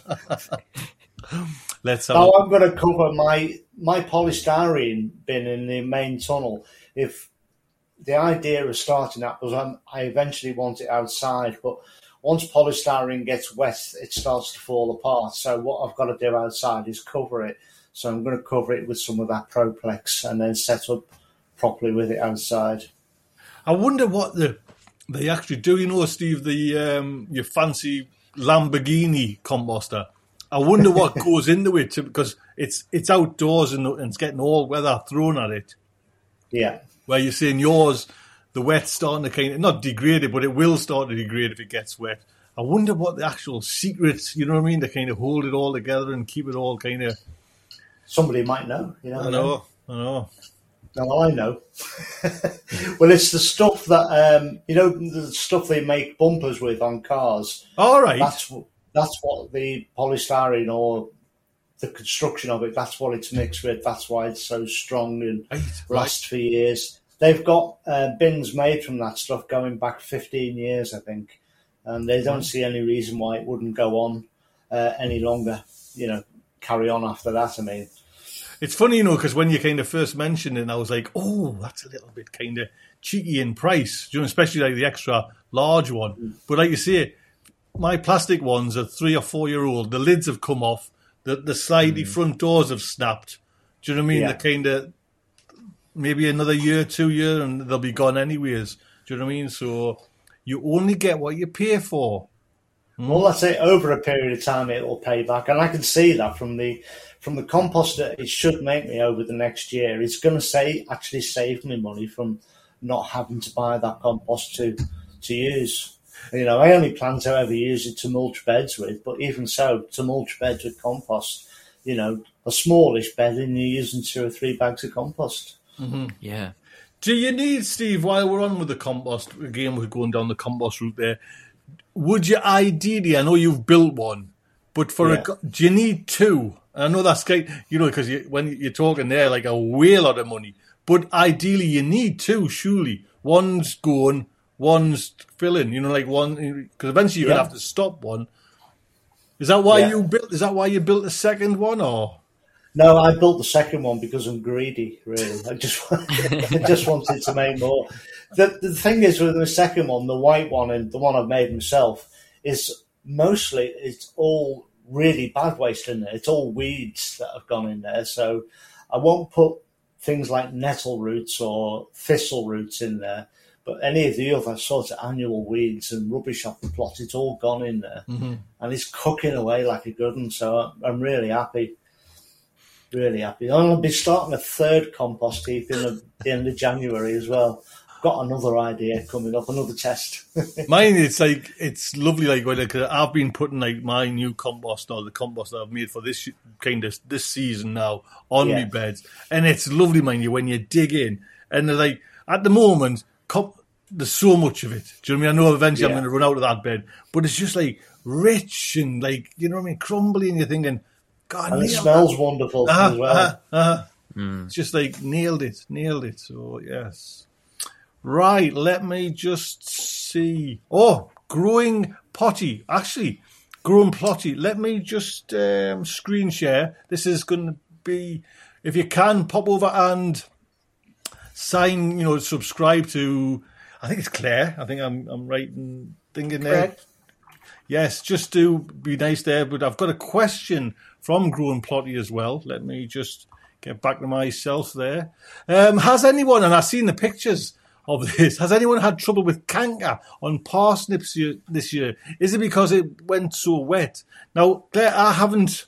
Let's have.
Now I'm going to cover my my polystyrene bin in the main tunnel. If the idea of starting that was um, I eventually want it outside, but once polystyrene gets wet, it starts to fall apart. So what I've got to do outside is cover it. So I'm going to cover it with some of that Proplex and then set up properly with it outside.
I wonder what the they actually do. You know, Steve, the um, your fancy Lamborghini composter. I wonder what goes into it to, because it's it's outdoors and, and it's getting all weather thrown at it.
Yeah.
Where you're saying yours, the wet's starting to kind of not degrade it, but it will start to degrade if it gets wet. I wonder what the actual secrets, you know what I mean, to kind of hold it all together and keep it all kind of.
Somebody might know. You know.
I know, I know.
No, I know. well, it's the stuff that um, you know, the stuff they make bumpers with on cars.
All right,
That's that's what the polystyrene or the construction of it. That's what it's mixed with. That's why it's so strong and
right,
lasts for years. They've got uh, bins made from that stuff going back 15 years, I think, and they don't see any reason why it wouldn't go on uh, any longer. You know, carry on after that. I mean,
It's funny, you know, because when you kind of first mentioned it, I was like, oh, that's a little bit kind of cheeky in price, you know, especially like the extra large one. Mm. But like you say, my plastic ones are three or four year old. The lids have come off. The the slidey mm. front doors have snapped. Do you know what I mean?
Yeah.
They're kind of maybe another year, two year, and they'll be gone anyways. Do you know what I mean? So you only get what you pay for. Hmm?
Well, that's it. Over a period of time, it will pay back, and I can see that from the from the composter. It should make me over the next year. It's going to say actually save me money from not having to buy that compost to to use. You know, I only plan to ever use it to mulch beds with, but even so, to mulch beds with compost, you know, a smallish bed, and you're using two or three bags of compost. Mm-hmm.
Yeah.
Do you need, Steve, while we're on with the compost, again, we're going down the compost route there, would you ideally, I know you've built one, but for
Yeah.
a, do you need two? And I know that's great, you know, because you, when you're talking there, like a way lot of money, but ideally you need two, surely. One's going, one's filling, you know, like one, because eventually you're gonna have to stop one. Is that why
Yeah.
you built, is that why you built the second one, or?
No, I built the second one because I'm greedy. Really, I just I just wanted to make more. The the thing is with the second one, the white one and the one I've made myself, is mostly it's all really bad waste in there. It's all weeds that have gone in there. So I won't put things like nettle roots or thistle roots in there. But any of the other sort of annual weeds and rubbish off the plot, it's all gone in there, mm-hmm. and it's cooking away like a good one. So I'm really happy really happy. And I'll be starting a third compost heap in the, the end of January as well. Got another idea coming up, another test.
Mine, it's like it's lovely. Like when like, I've been putting like my new compost or the compost that I've made for this kind of this season now on
Yeah.
my beds, and it's lovely, mind you, when you dig in and they're like at the moment, com- there's so much of it. Do you know what I mean? I know eventually I'm going to run out of that bed, but it's just like rich and like you know what I mean, crumbly, and you're thinking, God,
and it
nailed
smells wonderful
that.
as well.
Uh-huh, uh-huh. It's just like nailed it, nailed it. So yes. Right, let me just see. Oh, growing potty. Actually, growing potty. Let me just um, screen share. This is going to be, if you can, pop over and sign. You know, subscribe to. I think it's Claire. I think I'm I'm right in thinking there. Yes, just to be nice there. But I've got a question from Growing Plotty as well. Let me just get back to myself there. Um, has anyone, and I've seen the pictures of this. Has anyone had trouble with canker on parsnips this year? Is it because it went so wet? Now, Claire, I haven't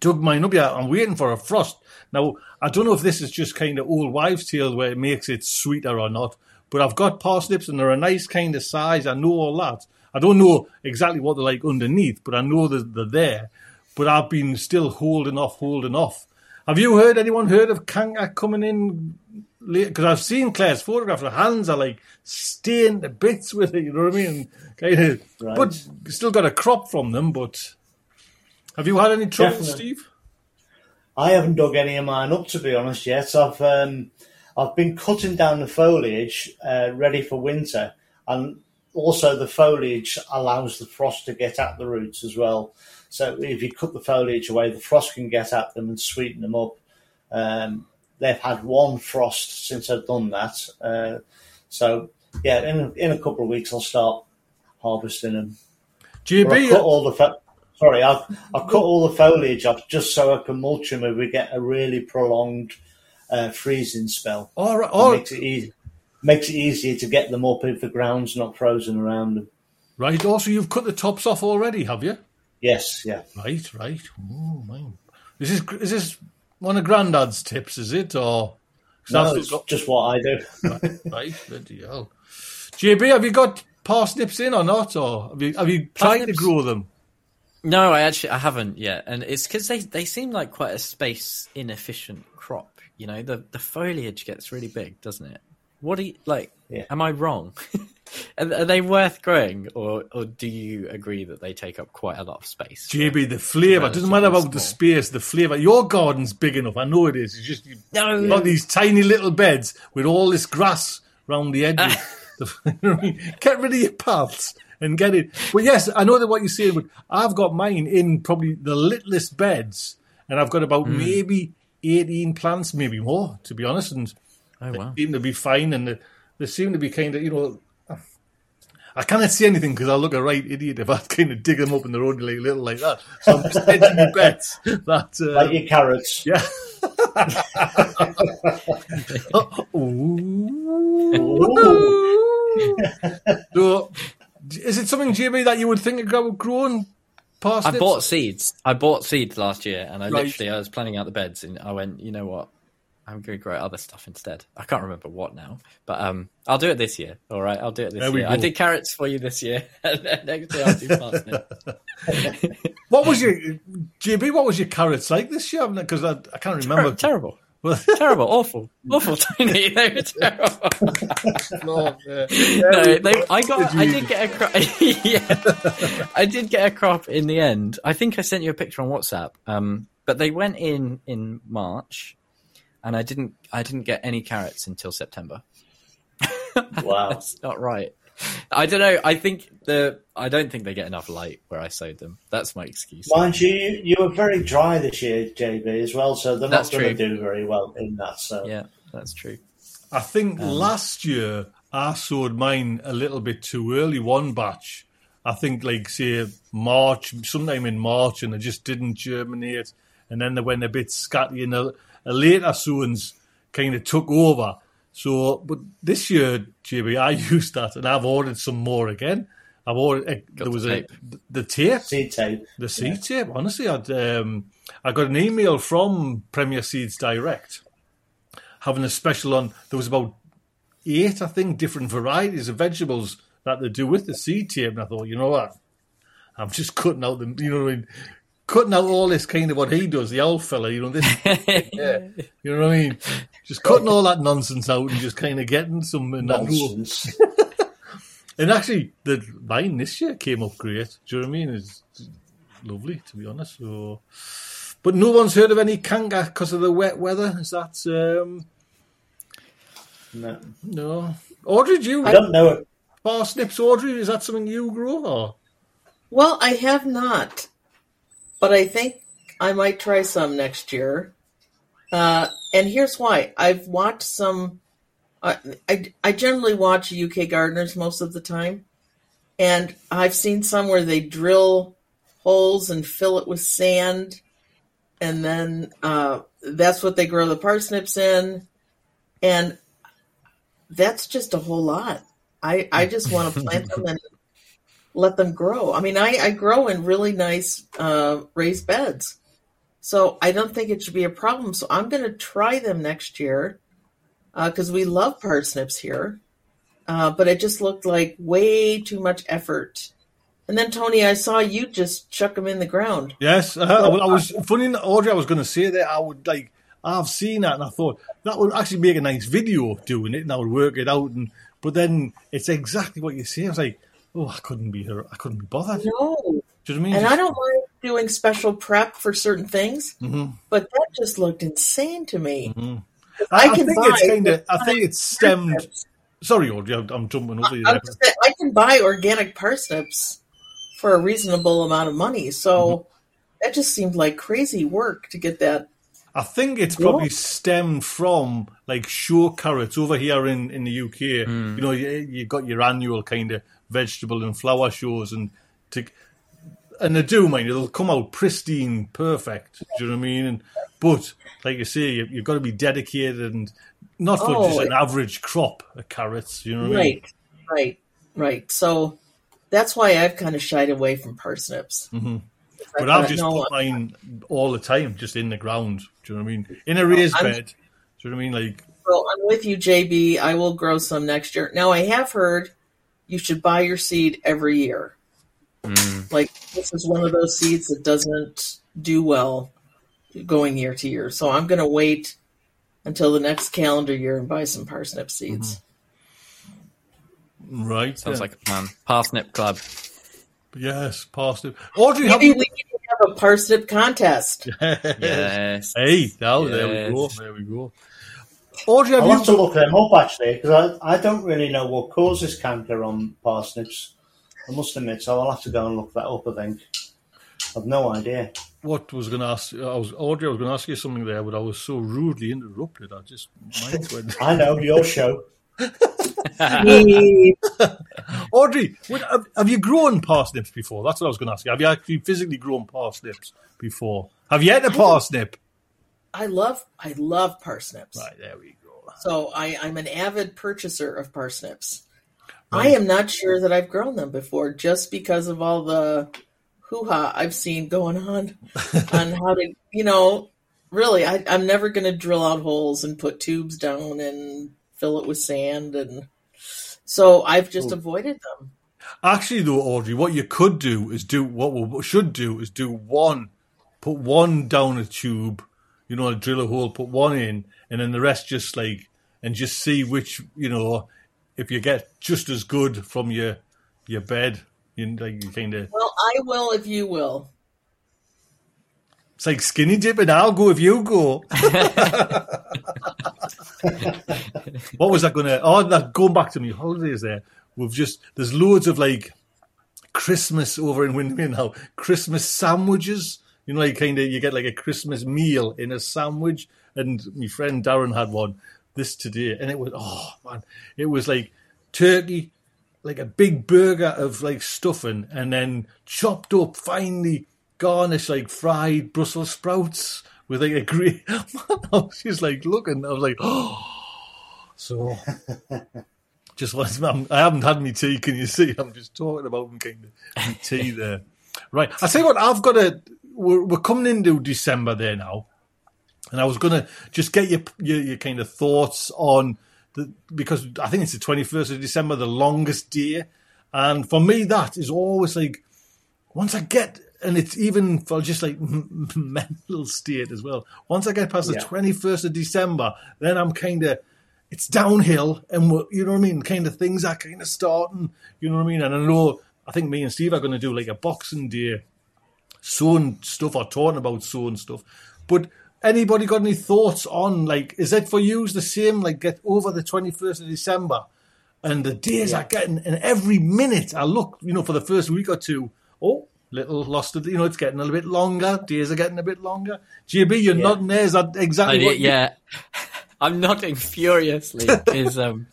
dug mine up yet. I'm waiting for a frost. Now, I don't know if this is just kind of old wives' tale where it makes it sweeter or not, but I've got parsnips and they're a nice kind of size. I know all that. I don't know exactly what they're like underneath, but I know that they're there. But I've been still holding off, holding off. Have you heard anyone heard of canker coming in? Because I've seen Claire's photograph. Her hands are like stained to bits with it. You know what I mean? Kind of,
Right.
but still got a crop from them. But have you had any trouble,
Definitely.
Steve?
I haven't dug any of mine up to be honest yet. I've um, I've been cutting down the foliage uh, ready for winter, and also the foliage allows the frost to get at the roots as well. So if you cut the foliage away, the frost can get at them and sweeten them up. Um, they've had one frost since I've done that, uh, so yeah, in in a couple of weeks I'll start harvesting them. I've cut all the fo- sorry, I've, I've cut all the foliage off just so I can mulch them if we get a really prolonged uh, freezing spell.
all right, all
makes it easy. Makes it easier to get them up if the ground's not frozen around them.
right. Also, you've cut the tops off already, have you?
Yes, yeah.
Right, right. Oh, man. Is this is this one of Grandad's tips? Is it Or
No,
I've
it's
still
just what I do.
got- right, bloody hell. JB, have you got parsnips in or not, or have you have you tried to
Parsnips?
grow them?
No, I actually I haven't yet, and it's because they they seem like quite a space inefficient crop. You know, the the foliage gets really big, doesn't it? What do you like?
Yeah.
Am I wrong? are, are they worth growing, or or do you agree that they take up quite a lot of space?
JB, the flavour doesn't matter about the space. The flavour. Your garden's big enough. I know it is. It's just you've
No.
got these tiny little beds with all this grass round the edges. You know what I mean? get rid of your paths and get it. But yes, I know that what you're saying. But I've got mine in probably the littlest beds, and I've got about
Hmm.
maybe eighteen plants, maybe more, to be honest. And
Oh wow!
seem to be fine, and they, they seem to be kind of, you know. I cannot see anything because I look a right idiot if I kind of dig them up in the road like little like that. So I'm just hedging my bets that uh,
Like your carrots.
yeah. Ooh. so, is it something, Jimmy, that you would think about growing past
I bought seeds. I bought seeds last year, and I
Right.
literally I was planning out the beds, and I went, you know what? I'm going to grow other stuff instead. I can't remember what now, but um, I'll do it this year. All right, I'll do it this
There
year. I did carrots for you this year. Next year I'll do parsnip.
What was your JB? What was your carrots like this year? Because I, I can't remember.
terrible,
Well,
terrible, awful, awful, tiny. They were terrible.
no, yeah.
no, they, I got.
Did
I did get a crop. yeah, I did get a crop in the end. I think I sent you a picture on WhatsApp. Um, but they went in in March, and I didn't. I didn't get any carrots until September.
Wow.
That's not right. I don't know. I think the. I don't think they get enough light where I sowed them. That's my excuse.
Mind you, you you were very dry this year, JB, as well, so they're
That's
not going to do very well in that. So
Yeah, that's true.
I think um, last year I sowed mine a little bit too early, one batch. I think, like, say, March, sometime in March, and they just didn't germinate. And then they went a bit scatty, and a, a later sowings kind of took over. So, but this year, JB, I used that, and I've ordered some more again. I've ordered, uh, there
the
was
tape.
a, the tape.
seed tape.
The seed tape. Honestly, I'd, um, I got an email from Premier Seeds Direct having a special on. There was about eight, I think, different varieties of vegetables that they do with the seed tape. And I thought, you know what? I'm just cutting out the, you know what I mean? Cutting out all this kind of what he does, the old fella, you know, this, yeah, you know what I mean? Just cutting all that nonsense out and just kind of getting some in.
Nonsense.
And actually, the line this year came up great. Do you know what I mean? It's lovely, to be honest. So, but no one's heard of any canker because of the wet weather. Is that um,
no.
no? Audrey, do you
I don't know. It.
Parsnips? Audrey, is that something you grow? Or
Well, I have not, but I think I might try some next year. Uh, and here's why: I've watched some. Uh, I I generally watch UK gardeners most of the time, and I've seen some where they drill holes and fill it with sand, and then uh, that's what they grow the parsnips in. And that's just a whole lot. I I just want to plant them and let them grow. I mean, I I grow in really nice uh, raised beds, so I don't think it should be a problem. So I'm going to try them next year because we love parsnips here. Uh, but it just looked like way too much effort. And then Tony, I saw you just chuck them in the ground.
Yes, uh, I, I was funny, Audrey. I was going to say that I would like. I've seen that, and I thought that would actually make a nice video doing it, and I would work it out. And but then it's exactly what you say. I was like, oh, I couldn't be her. I couldn't be bothered.
No,
Do you know what I mean?
and
Just-
I don't mind doing special prep for certain things,
Mhm.
but that just looked insane to me.
I,
I
I
can
think
buy
it's kind of. I think it's stemmed.
parsnips.
Sorry, Audrey, I'm, I'm jumping over you.
I,
there.
was gonna say, I can buy organic parsnips for a reasonable amount of money, so
Mm-hmm.
that just seemed like crazy work to get that.
I think it's probably stemmed from like show carrots over here in, in the UK. You know, you, you got your annual kind of vegetable and flower shows, and to and they do, mind, it'll come out pristine, perfect. Do you know what I mean? And, but like you say, you, you've got to be dedicated and not for
Oh,
just an average crop of carrots. You know what I mean?
Right, right, right. So that's why I've kind of shied away from parsnips.
Mm-hmm. But I've just
no,
put mine all the time, just in the ground. Do you know what I mean? In a raised
I'm-
bed. Do you know what I mean? Like,
Well, I'm with you, JB. I will grow some next year. Now, I have heard you should buy your seed every year. Mm. Like, this is one of those seeds that doesn't do well going year to year. So I'm going to wait until the next calendar year and buy some parsnip seeds. Mm-hmm.
right?
Sounds
yeah.
like a plan. Parsnip Club.
Yes, parsnip. Audrey, have
Maybe
you?
we need to have a parsnip contest.
Yes.
Hey, now there we go. There we go. Audrey, have
I'll have to
you?
look them up actually because I, I don't really know what causes canker on parsnips. I must admit, so I'll have to go and look that up. I think I've no idea.
What was going to ask? I was Audrey. I was going to ask you something there, but I was so rudely interrupted. I just went.
I know your show.
Audrey, what, have, have you grown parsnips before? That's what I was going to ask you. Have you actually physically grown parsnips before? Have you had a parsnip?
I love I love parsnips.
Right there we go.
So I, I'm an avid purchaser of parsnips. I am not sure that I've grown them before just because of all the hoo ha I've seen going on on how to, you know, really, I, I'm never going to drill out holes and put tubes down and fill it with sand. And so I've just avoided them.
Actually, though, Audrey, what you could do is do what we should do is do one, put one down a tube, you know, I drill a hole, put one in, and then the rest just like, and just see which, you know, if you get just as good from your your bed, you like you kind of.
Well, I will if you will.
It's like skinny dipping. I'll go if you go. what was that going to? Oh, that going back to me holidays. There, we've just there's loads of like Christmas over in Windmill now. Christmas sandwiches. You know, like kind of you get like a Christmas meal in a sandwich. And my friend Darren had one this today, and it was oh man, it was like turkey, like a big burger of like stuffing, and then chopped up finely garnished like fried Brussels sprouts with like a green. i She's like looking. I was like, oh, so. Just I'm, I haven't had my tea. Can you see? I'm just talking about kind of tea there. Right. I tell you what. I've got a. We're, we're coming into December there now, and I was gonna just get your your, your kind of thoughts on the because I think it's the 21st of December, the longest day, and for me that is always like once I get, and it's even for just like mental state as well. Once I get past the 21st of December, then I'm kind of, it's downhill, and you know what I mean? Kind of things are kind of starting, you know what I mean? And I know, I think me and Steve are going to do like a Boxing Day sowing stuff or talking about sowing stuff. But anybody got any thoughts on, like, is it for you the same, like, get over the 21st of December? And the days are getting, and every minute I look, you know, for the first week or two, oh, little lost, it, you know, it's getting a little bit longer. Days are getting a bit longer. JB you're nodding there. Is that exactly
did-
what you-
yeah, I'm nodding furiously because um,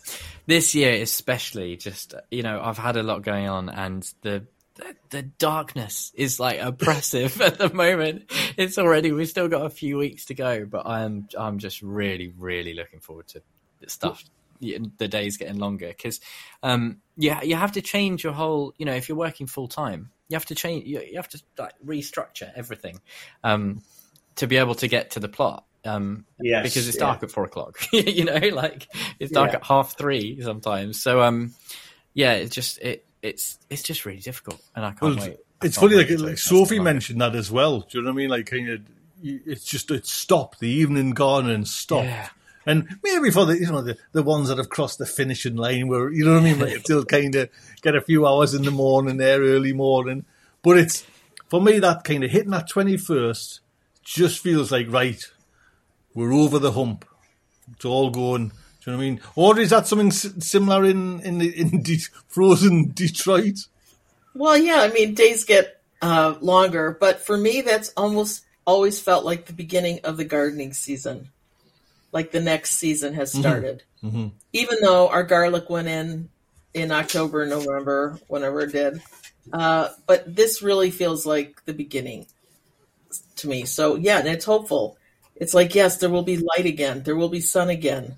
this year, especially, just you know, I've had a lot going on, and the the, the darkness is like oppressive at the moment. It's already we've still got a few weeks to go, but I'm I'm just really really looking forward to the stuff the days getting longer because um, yeah, you have to change your whole. You know, if you're working full time, you have to change. You, you have to like restructure everything um, to be able to get to the plot. Um,
Yes,
because it's
yeah.
dark at four o'clock. you know, like it's dark
Yeah.
at half three sometimes. So um, yeah, it's just it it's it's just really difficult, and I can't
Well,
wait. I
it's
can't
funny,
wait
like, like Sophie mentioned that as well. Do you know what I mean? Like, kind of, it's just it's stopped. The evening gardening stopped.
Yeah.
And maybe for the you know the, the ones that have crossed the finishing line, where you know what I mean, like, still kind of get a few hours in the morning there, early morning. But it's for me that kind of hitting that twenty first just feels like right. We're over the hump. It's all going. Do you know what I mean? Or is that something similar in in the, in De- frozen Detroit?
Well, yeah, I mean, days get uh, longer, but for me, that's almost always felt like the beginning of the gardening season. Like the next season has started. Even though our garlic went in in October, November, whenever it did. Uh, but this really feels like the beginning to me. So, yeah, and it's hopeful. It's like, yes, there will be light again, there will be sun again.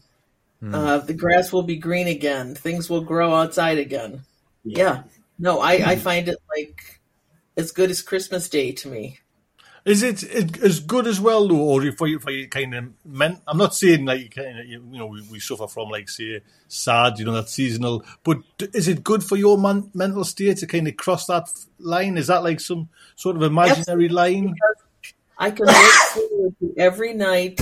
Uh, the grass will be green again. Things will grow outside again. Yeah. No, I, I find it like as good as Christmas Day to me.
Is it, it as good as well, though, or for you, for you kind of men? I'm not saying like you kind of, you know, we, we suffer from like say sad, you know, that seasonal. But is it good for your man, mental state to kind of cross that line? Is that like some sort of imaginary line?
I can look forward to every night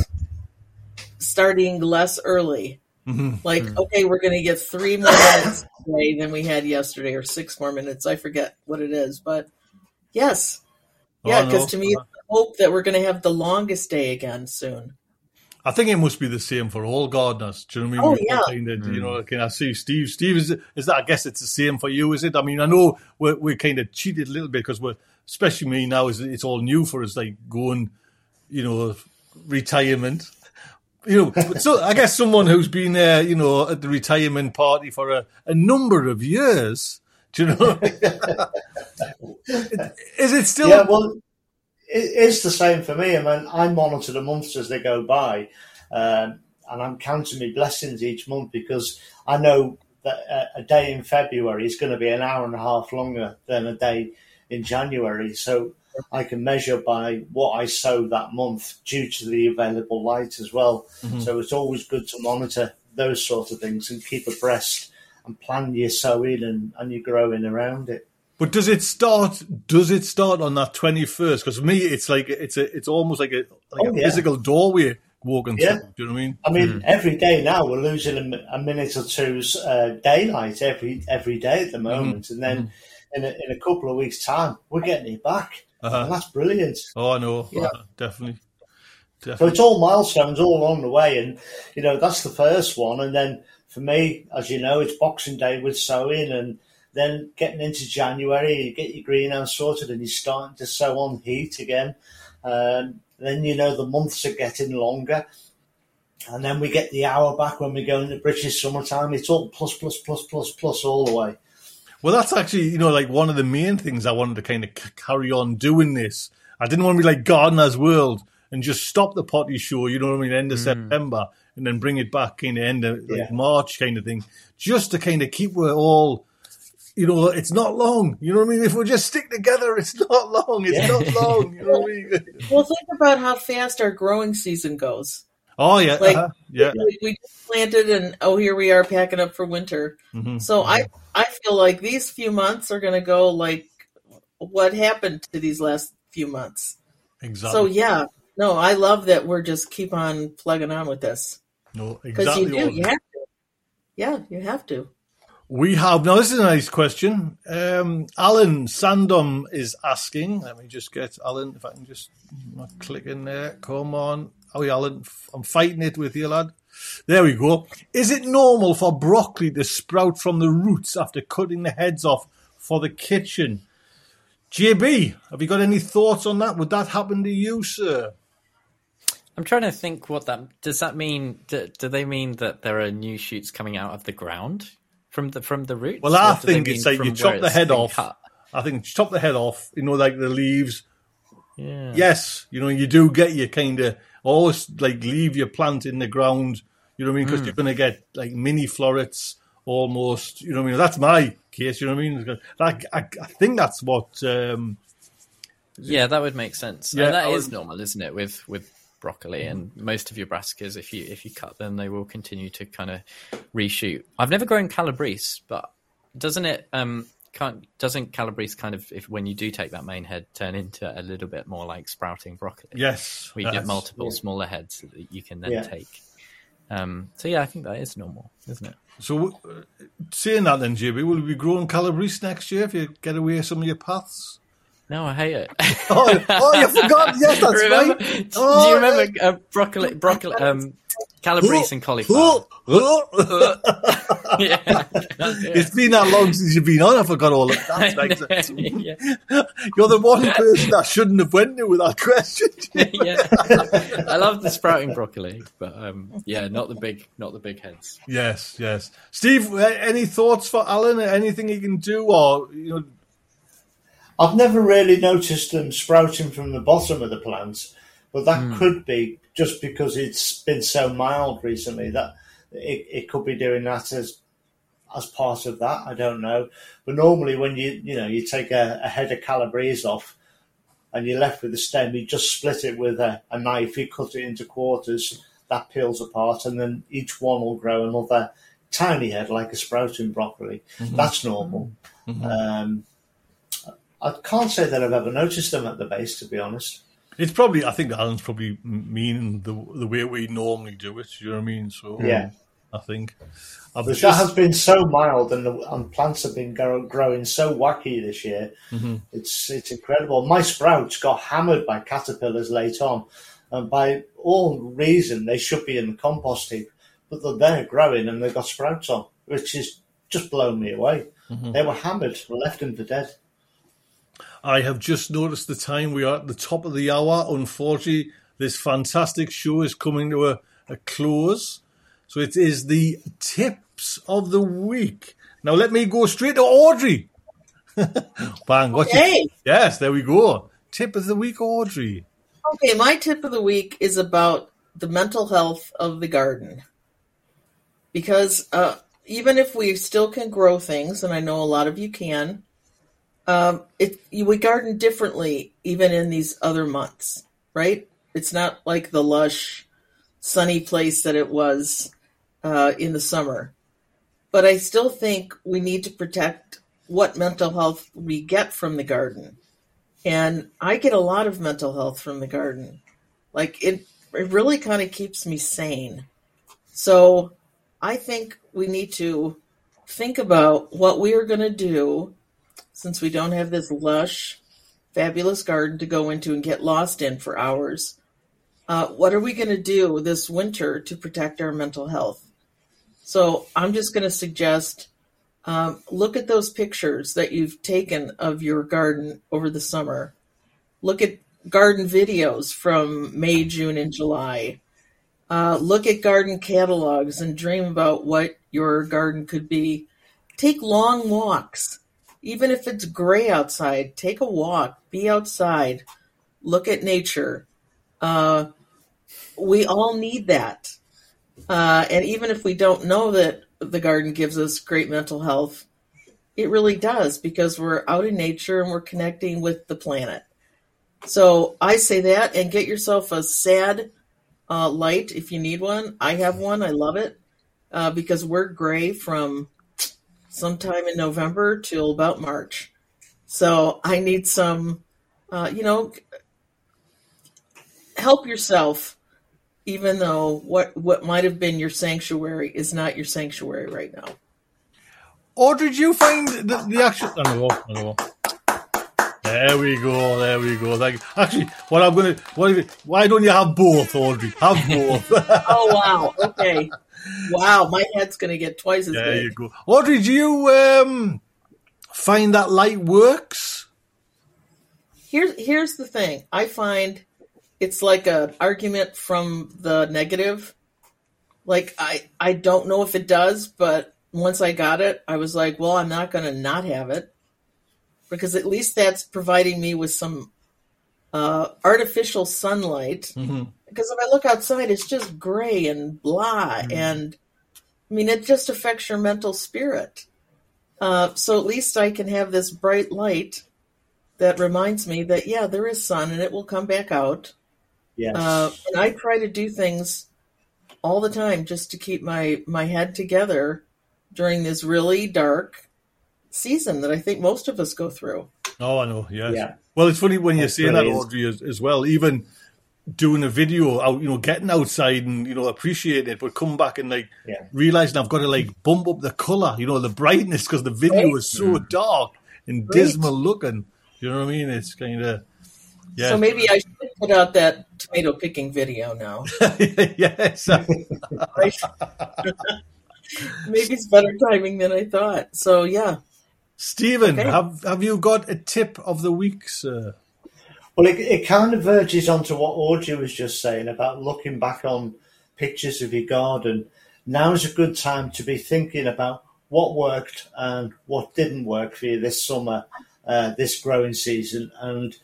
starting less early. Mm-hmm. Like, mm-hmm. okay, we're going to get three more minutes today than we had yesterday, or six more minutes. I forget what it is, but yes. Oh, yeah,
Oh,
because to me, uh-huh. it's the hope that we're going to have the longest day again soon.
I think it must be the same for all gardeners. Do you know what I mean?
Oh, yeah.
Kind of, you know, mm. can I see Steve? Steve, is, is that? I guess it's the same for you, is it? I mean, I know we're, we're kind of cheated a little bit because we're, especially me now, is it's all new for us, like going, you know, retirement. You know, so I guess someone who's been you know, at the retirement party for a, a number of years. Do you know? is it still?
Yeah, well, it is the same for me. I mean, I monitor the months as they go by, um, and I'm counting my blessings each month because I know that a, a day in February is going to be an hour and a half longer than a day in January. So I can measure by what I sow that month due to the available light as well. Mm-hmm. So it's always good to monitor those sort of things and keep abreast and plan your sowing and, and your growing around it.
But does it start? Does it start on that twenty first? Because for me, it's like it's a, it's almost like a like
Oh,
a
yeah.
physical doorway walking
Yeah.
through. Do you know what I mean?
I mean, mm. every day now we're losing a, a minute or two's uh, daylight every every day at the mm-hmm. moment, and then mm-hmm. in, a, in a couple of weeks' time we're getting it back,
Uh-huh.
and that's brilliant.
Oh, I know.
Yeah.
Uh, definitely.
So it's all milestones all along the way, and you know that's the first one, and then for me, as you know, it's Boxing Day with sowing, and then getting into January, you get your greenhouse sorted, and you're starting to sow on heat again. Um, then you know the months are getting longer, and then we get the hour back when we go into British summertime. It's all plus plus plus plus plus all the way.
Well, that's actually you know like one of the main things I wanted to kind of c- carry on doing this. I didn't want to be like Gardener's World and just stop the potty show. You know what I mean? End of mm. September and then bring it back kind of end of like
Yeah.
March kind of thing, just to kind of keep we're all. You know, it's not long. You know what I mean? If we just stick together, it's not long. It's
Yeah.
not long. You know what I mean?
Well, think about how fast our growing season goes.
Oh yeah,
Like-
uh-huh, yeah.
We, we just planted, and oh, here we are packing up for winter.
Mhm.
So I, I feel like these few months are going to go like what happened to these last few months.
Exactly.
So yeah, no, I love that we're just keep on plugging on with this
no,
because
exactly.
you do, you have to. Yeah, you have to.
We have now. This is a nice question. Um, Alan Sandom is asking. Let me just get Alan. If I can just click in there. Come on. Oh, yeah, Alan. I'm fighting it with you, lad. There we go. Is it normal for broccoli to sprout from the roots after cutting the heads off for the kitchen? JB, have you got any thoughts on that? Would that happen to you, sir?
I'm trying to think what that does. That mean? Do, do they mean that there are new shoots coming out of the ground from the from the roots?
Well, I
Or do they
think it's like you chop the head off.
cut?
I think chop the head off. You know, like the leaves.
Yeah.
Yes, you know, you do get your kind of always like leave your plant in the ground You know what I mean? Because you're going to get like mini florets almost. You know what I mean? That's my case. You know what I mean? Like, I, I think that's what. Um,
Yeah, that would make sense.
Yeah,
and that
I
is normal, isn't it? With with broccoli and most of your brassicas, if you if you cut them, they will continue to kind of reshoot. I've never grown calabrese, but doesn't it? Um, can't doesn't calabrese kind of if when you do take that main head turn into a little bit more like sprouting broccoli?
yes.
we get
that's-
multiple smaller heads that you can then
Yeah.
take. Um, so yeah, I think that is normal, isn't it?
So, uh, saying that then, JB, will we be growing calabrese next year if you get away some of your paths?
No, I hate it.
Oh, oh you forgot. Yes, that's
remember,
right.
Do
Oh,
you remember uh, broccoli, broccoli, um, calabrese and cauliflower? yeah.
It's been that long since you've been on. I forgot all of that. Makes
yeah.
You're the one person that shouldn't have went there with that question.
yeah. I love the sprouting broccoli, but um, yeah, not the big, not the big heads.
yes, yes. Steve, any thoughts for Alan? Anything he can do, or you know?
I've never really noticed them sprouting from the bottom of the plants, but that could be just because it's been so mild recently that it, it could be doing that as as part of that. I don't know, but normally when you you know you take a, a head of calabrese off and you're left with the stem, you just split it with a, a knife. You cut it into quarters, that peels apart, and then each one will grow another tiny head like a sprouting broccoli. That's normal. Um, I can't say that I've ever noticed them at the base, to be honest.
It's probably. I think Alan's probably mean the the way we normally do it. You know what I mean? So
Yeah.
I think. I've
that
just-
has been so mild, and, the, and plants have been grow, growing so wacky this year. Mm-hmm. It's it's incredible. My sprouts got hammered by caterpillars late on, and by all reason they should be in the compost heap, but they're there growing and they've got sprouts on, which is just blown me away. Mm-hmm. They were hammered, left them for dead.
I have just noticed the time. We are at the top of the hour. Unfortunately, this fantastic show is coming to a, a close. So it is the tips of the week. Now let me go straight to Audrey. Bang! What's your-
Hey,
Yes, there we go. Tip of the week, Audrey.
okay, my tip of the week is about the mental health of the garden. Because uh, even if we still can grow things, and I know a lot of you can, um, it we garden differently even in these other months, right? It's not like the lush, sunny place that it was uh, in the summer. But I still think we need to protect what mental health we get from the garden. And I get a lot of mental health from the garden. Like it, it really kind of keeps me sane. So I think we need to think about what we are going to do since we don't have this lush, fabulous garden to go into and get lost in for hours. Uh, what are we going to do this winter to protect our mental health? So I'm just going to suggest um, look at those pictures that you've taken of your garden over the summer. Look at garden videos from May, June, and July. Uh, look at garden catalogs and dream about what your garden could be. Take long walks. Even if it's gray outside, take a walk, be outside, look at nature. Uh, we all need that. Uh, and even if we don't know that the garden gives us great mental health, it really does because we're out in nature and we're connecting with the planet. So I say that and get yourself a sad uh, light if you need one. I have one. I love it uh, because we're gray from sometime in November till about March. So I need some, uh, you know, help yourself, even though what what might have been your sanctuary is not your sanctuary right now.
Audrey, did you find the, the actual? I know, I know. There we go. There we go. Thank you. Actually, what I'm gonna, what? Why don't you have both, Audrey? Have both.
Oh wow! Okay, wow, my head's gonna get twice as
there
big.
you go. Audrey, do you um find that light works?
Here's here's the thing. I find it's like an argument from the negative. Like I I don't know if it does, but once I got it, I was like, well, I'm not going to not have it because at least that's providing me with some uh, artificial sunlight. Because if I look outside, it's just gray and blah, and I mean, it just affects your mental spirit. Uh, so at least I can have this bright light that reminds me that yeah, there is sun and it will come back out.
Yes.
Uh, and I try to do things all the time just to keep my my head together during this really dark season that I think most of us go through.
Oh, I know. Yes.
Yeah.
Well, it's funny when you're
That's
saying that. Audrey, as, as well. Even doing a video out, you know, getting outside and you know appreciating it, but come back and like
Yeah.
realizing I've got to like bump up the color, you know, the brightness because the video
Right.
is so mm. dark and
Right.
dismal looking. You know what I mean? It's kind of yeah.
So maybe I should put out that tomato picking video now.
yes.
Maybe it's better timing than I thought. So yeah.
Stephen,
Okay.
have have you got a tip of the week, sir?
Well, it, it kind of verges onto what Audrey was just saying about looking back on pictures of your garden. Now is a good time to be thinking about what worked and what didn't work for you this summer, uh, this growing season, and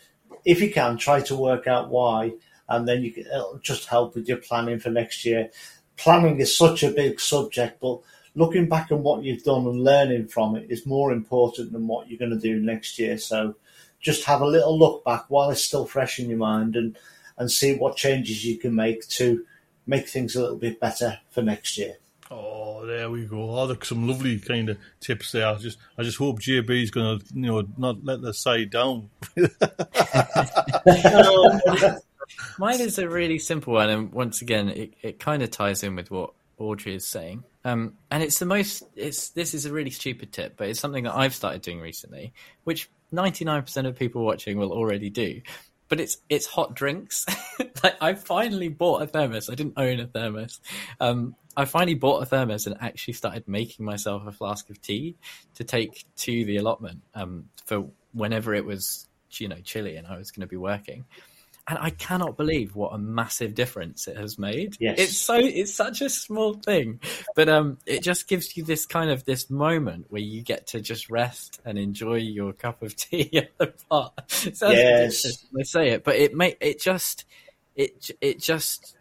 if you can, try to work out why, and then you can, it'll just help with your planning for next year. Planning is such a big subject, but looking back on what you've done and learning from it is more important than what you're going to do next year. So just have a little look back while it's still fresh in your mind and, and see what changes you can make to make things a little bit better for next year.
Oh, there we go. Oh, there's some lovely kind of tips there. I just, I just hope JB is going to, you know, not let the side down.
Mine is a really simple one, and once again, it, it kind of ties in with what Audrey is saying. Um, and it's the most. It's this is a really stupid tip, but it's something that I've started doing recently, which ninety nine percent of people watching will already do. But it's it's hot drinks. like I finally bought a thermos. I didn't own a thermos. Um, I finally bought a thermos and actually started making myself a flask of tea to take to the allotment um, for whenever it was you know chilly and I was going to be working and I cannot believe what a massive difference it has made.
Yes.
It's so it's such a small thing, but um, it just gives you this kind of this moment where you get to just rest and enjoy your cup of tea at the pot. It sounds
Yes.
I say it, but it may it just it it just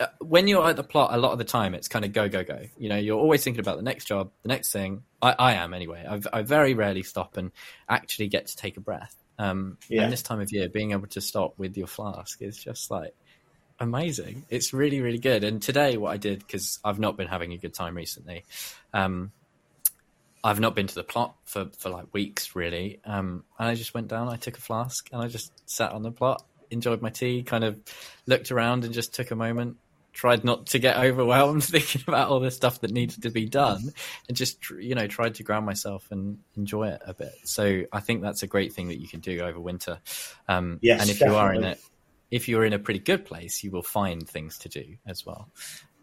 uh, when you're at the plot a lot of the time it's kind of go go go you know you're always thinking about the next job the next thing i, I am anyway I've, i very rarely stop and actually get to take a breath um,
Yeah.
and this time of year being able to stop with your flask is just like amazing it's really really good and today what i did because i've not been having a good time recently um, I've not been to the plot for, for like weeks really. Um, and I just went down, I took a flask and I just sat on the plot, enjoyed my tea, kind of looked around and just took a moment, tried not to get overwhelmed thinking about all the stuff that needed to be done and just, you know, tried to ground myself and enjoy it a bit. So I think that's a great thing that you can do over winter. Um,
Yes,
and if you are in it, if you're in a pretty good place, you will find things to do as well.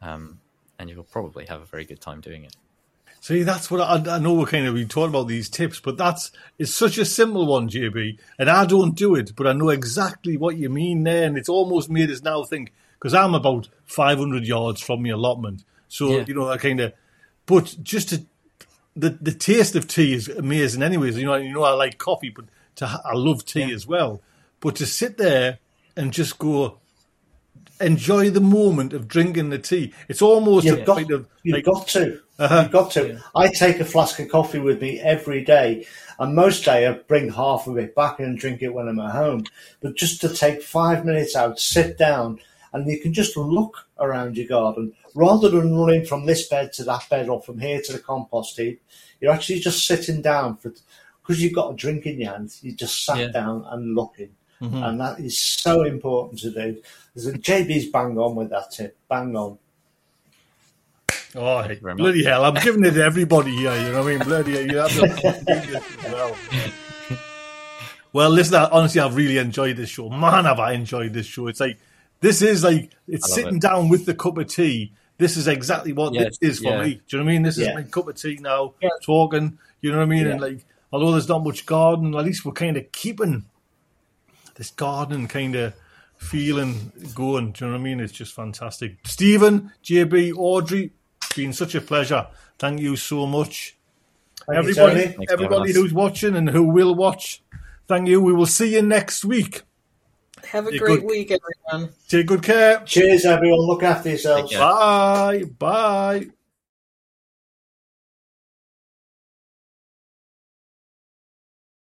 Um, and you'll probably have a very good time doing it.
See, that's what I, I know. We're kind of we talking about these tips, but that's it's such a simple one, JB. And I don't do it, but I know exactly what you mean there, and it's almost made us now think because I'm about 500 yards from the allotment, so
Yeah.
you know I kind of. But just to the the taste of tea is amazing, anyways. You know, you know I like coffee, but to I love tea as well. But to sit there and just go enjoy the moment of drinking the tea, it's almost
You've
a
got,
kind of
you've
like
got to. Uh-huh. You've got to. I take a flask of coffee with me every day, and most day I bring half of it back and drink it when I'm at home. But just to take five minutes out, sit down, and you can just look around your garden rather than running from this bed to that bed or from here to the compost heap. You're actually just sitting down for because you've got a drink in your hand. You just sat
Yeah.
down and looking. Mm-hmm. And that is so important to do. So JB's bang on with that tip. Bang on.
Oh,
you very much.
bloody hell! I'm giving it to everybody here. You know what I mean? Bloody hell, you have to do this as well. Well, listen. Honestly, I've really enjoyed this show. Man, have I enjoyed this show! It's like this is like it's sitting
it.
down with the cup of tea. This is exactly what
Yes,
this is for
yeah.
me. Do you know what I mean? This is my cup of tea now.
Yeah.
Talking. You know what I mean? And like, although there's not much garden, at least we're kind of keeping this garden kind of feeling going. Do you know what I mean? It's just fantastic. Stephen, JB, Audrey, been such a pleasure. Thank you so much.
Thank
everybody,
Tony.
Thanks for
everybody who's watching and who will watch, thank you. We will see you next week.
Have a
Yeah,
great
good.
week, everyone.
Take good care.
Cheers, everyone. Look after yourselves.
Bye. Bye.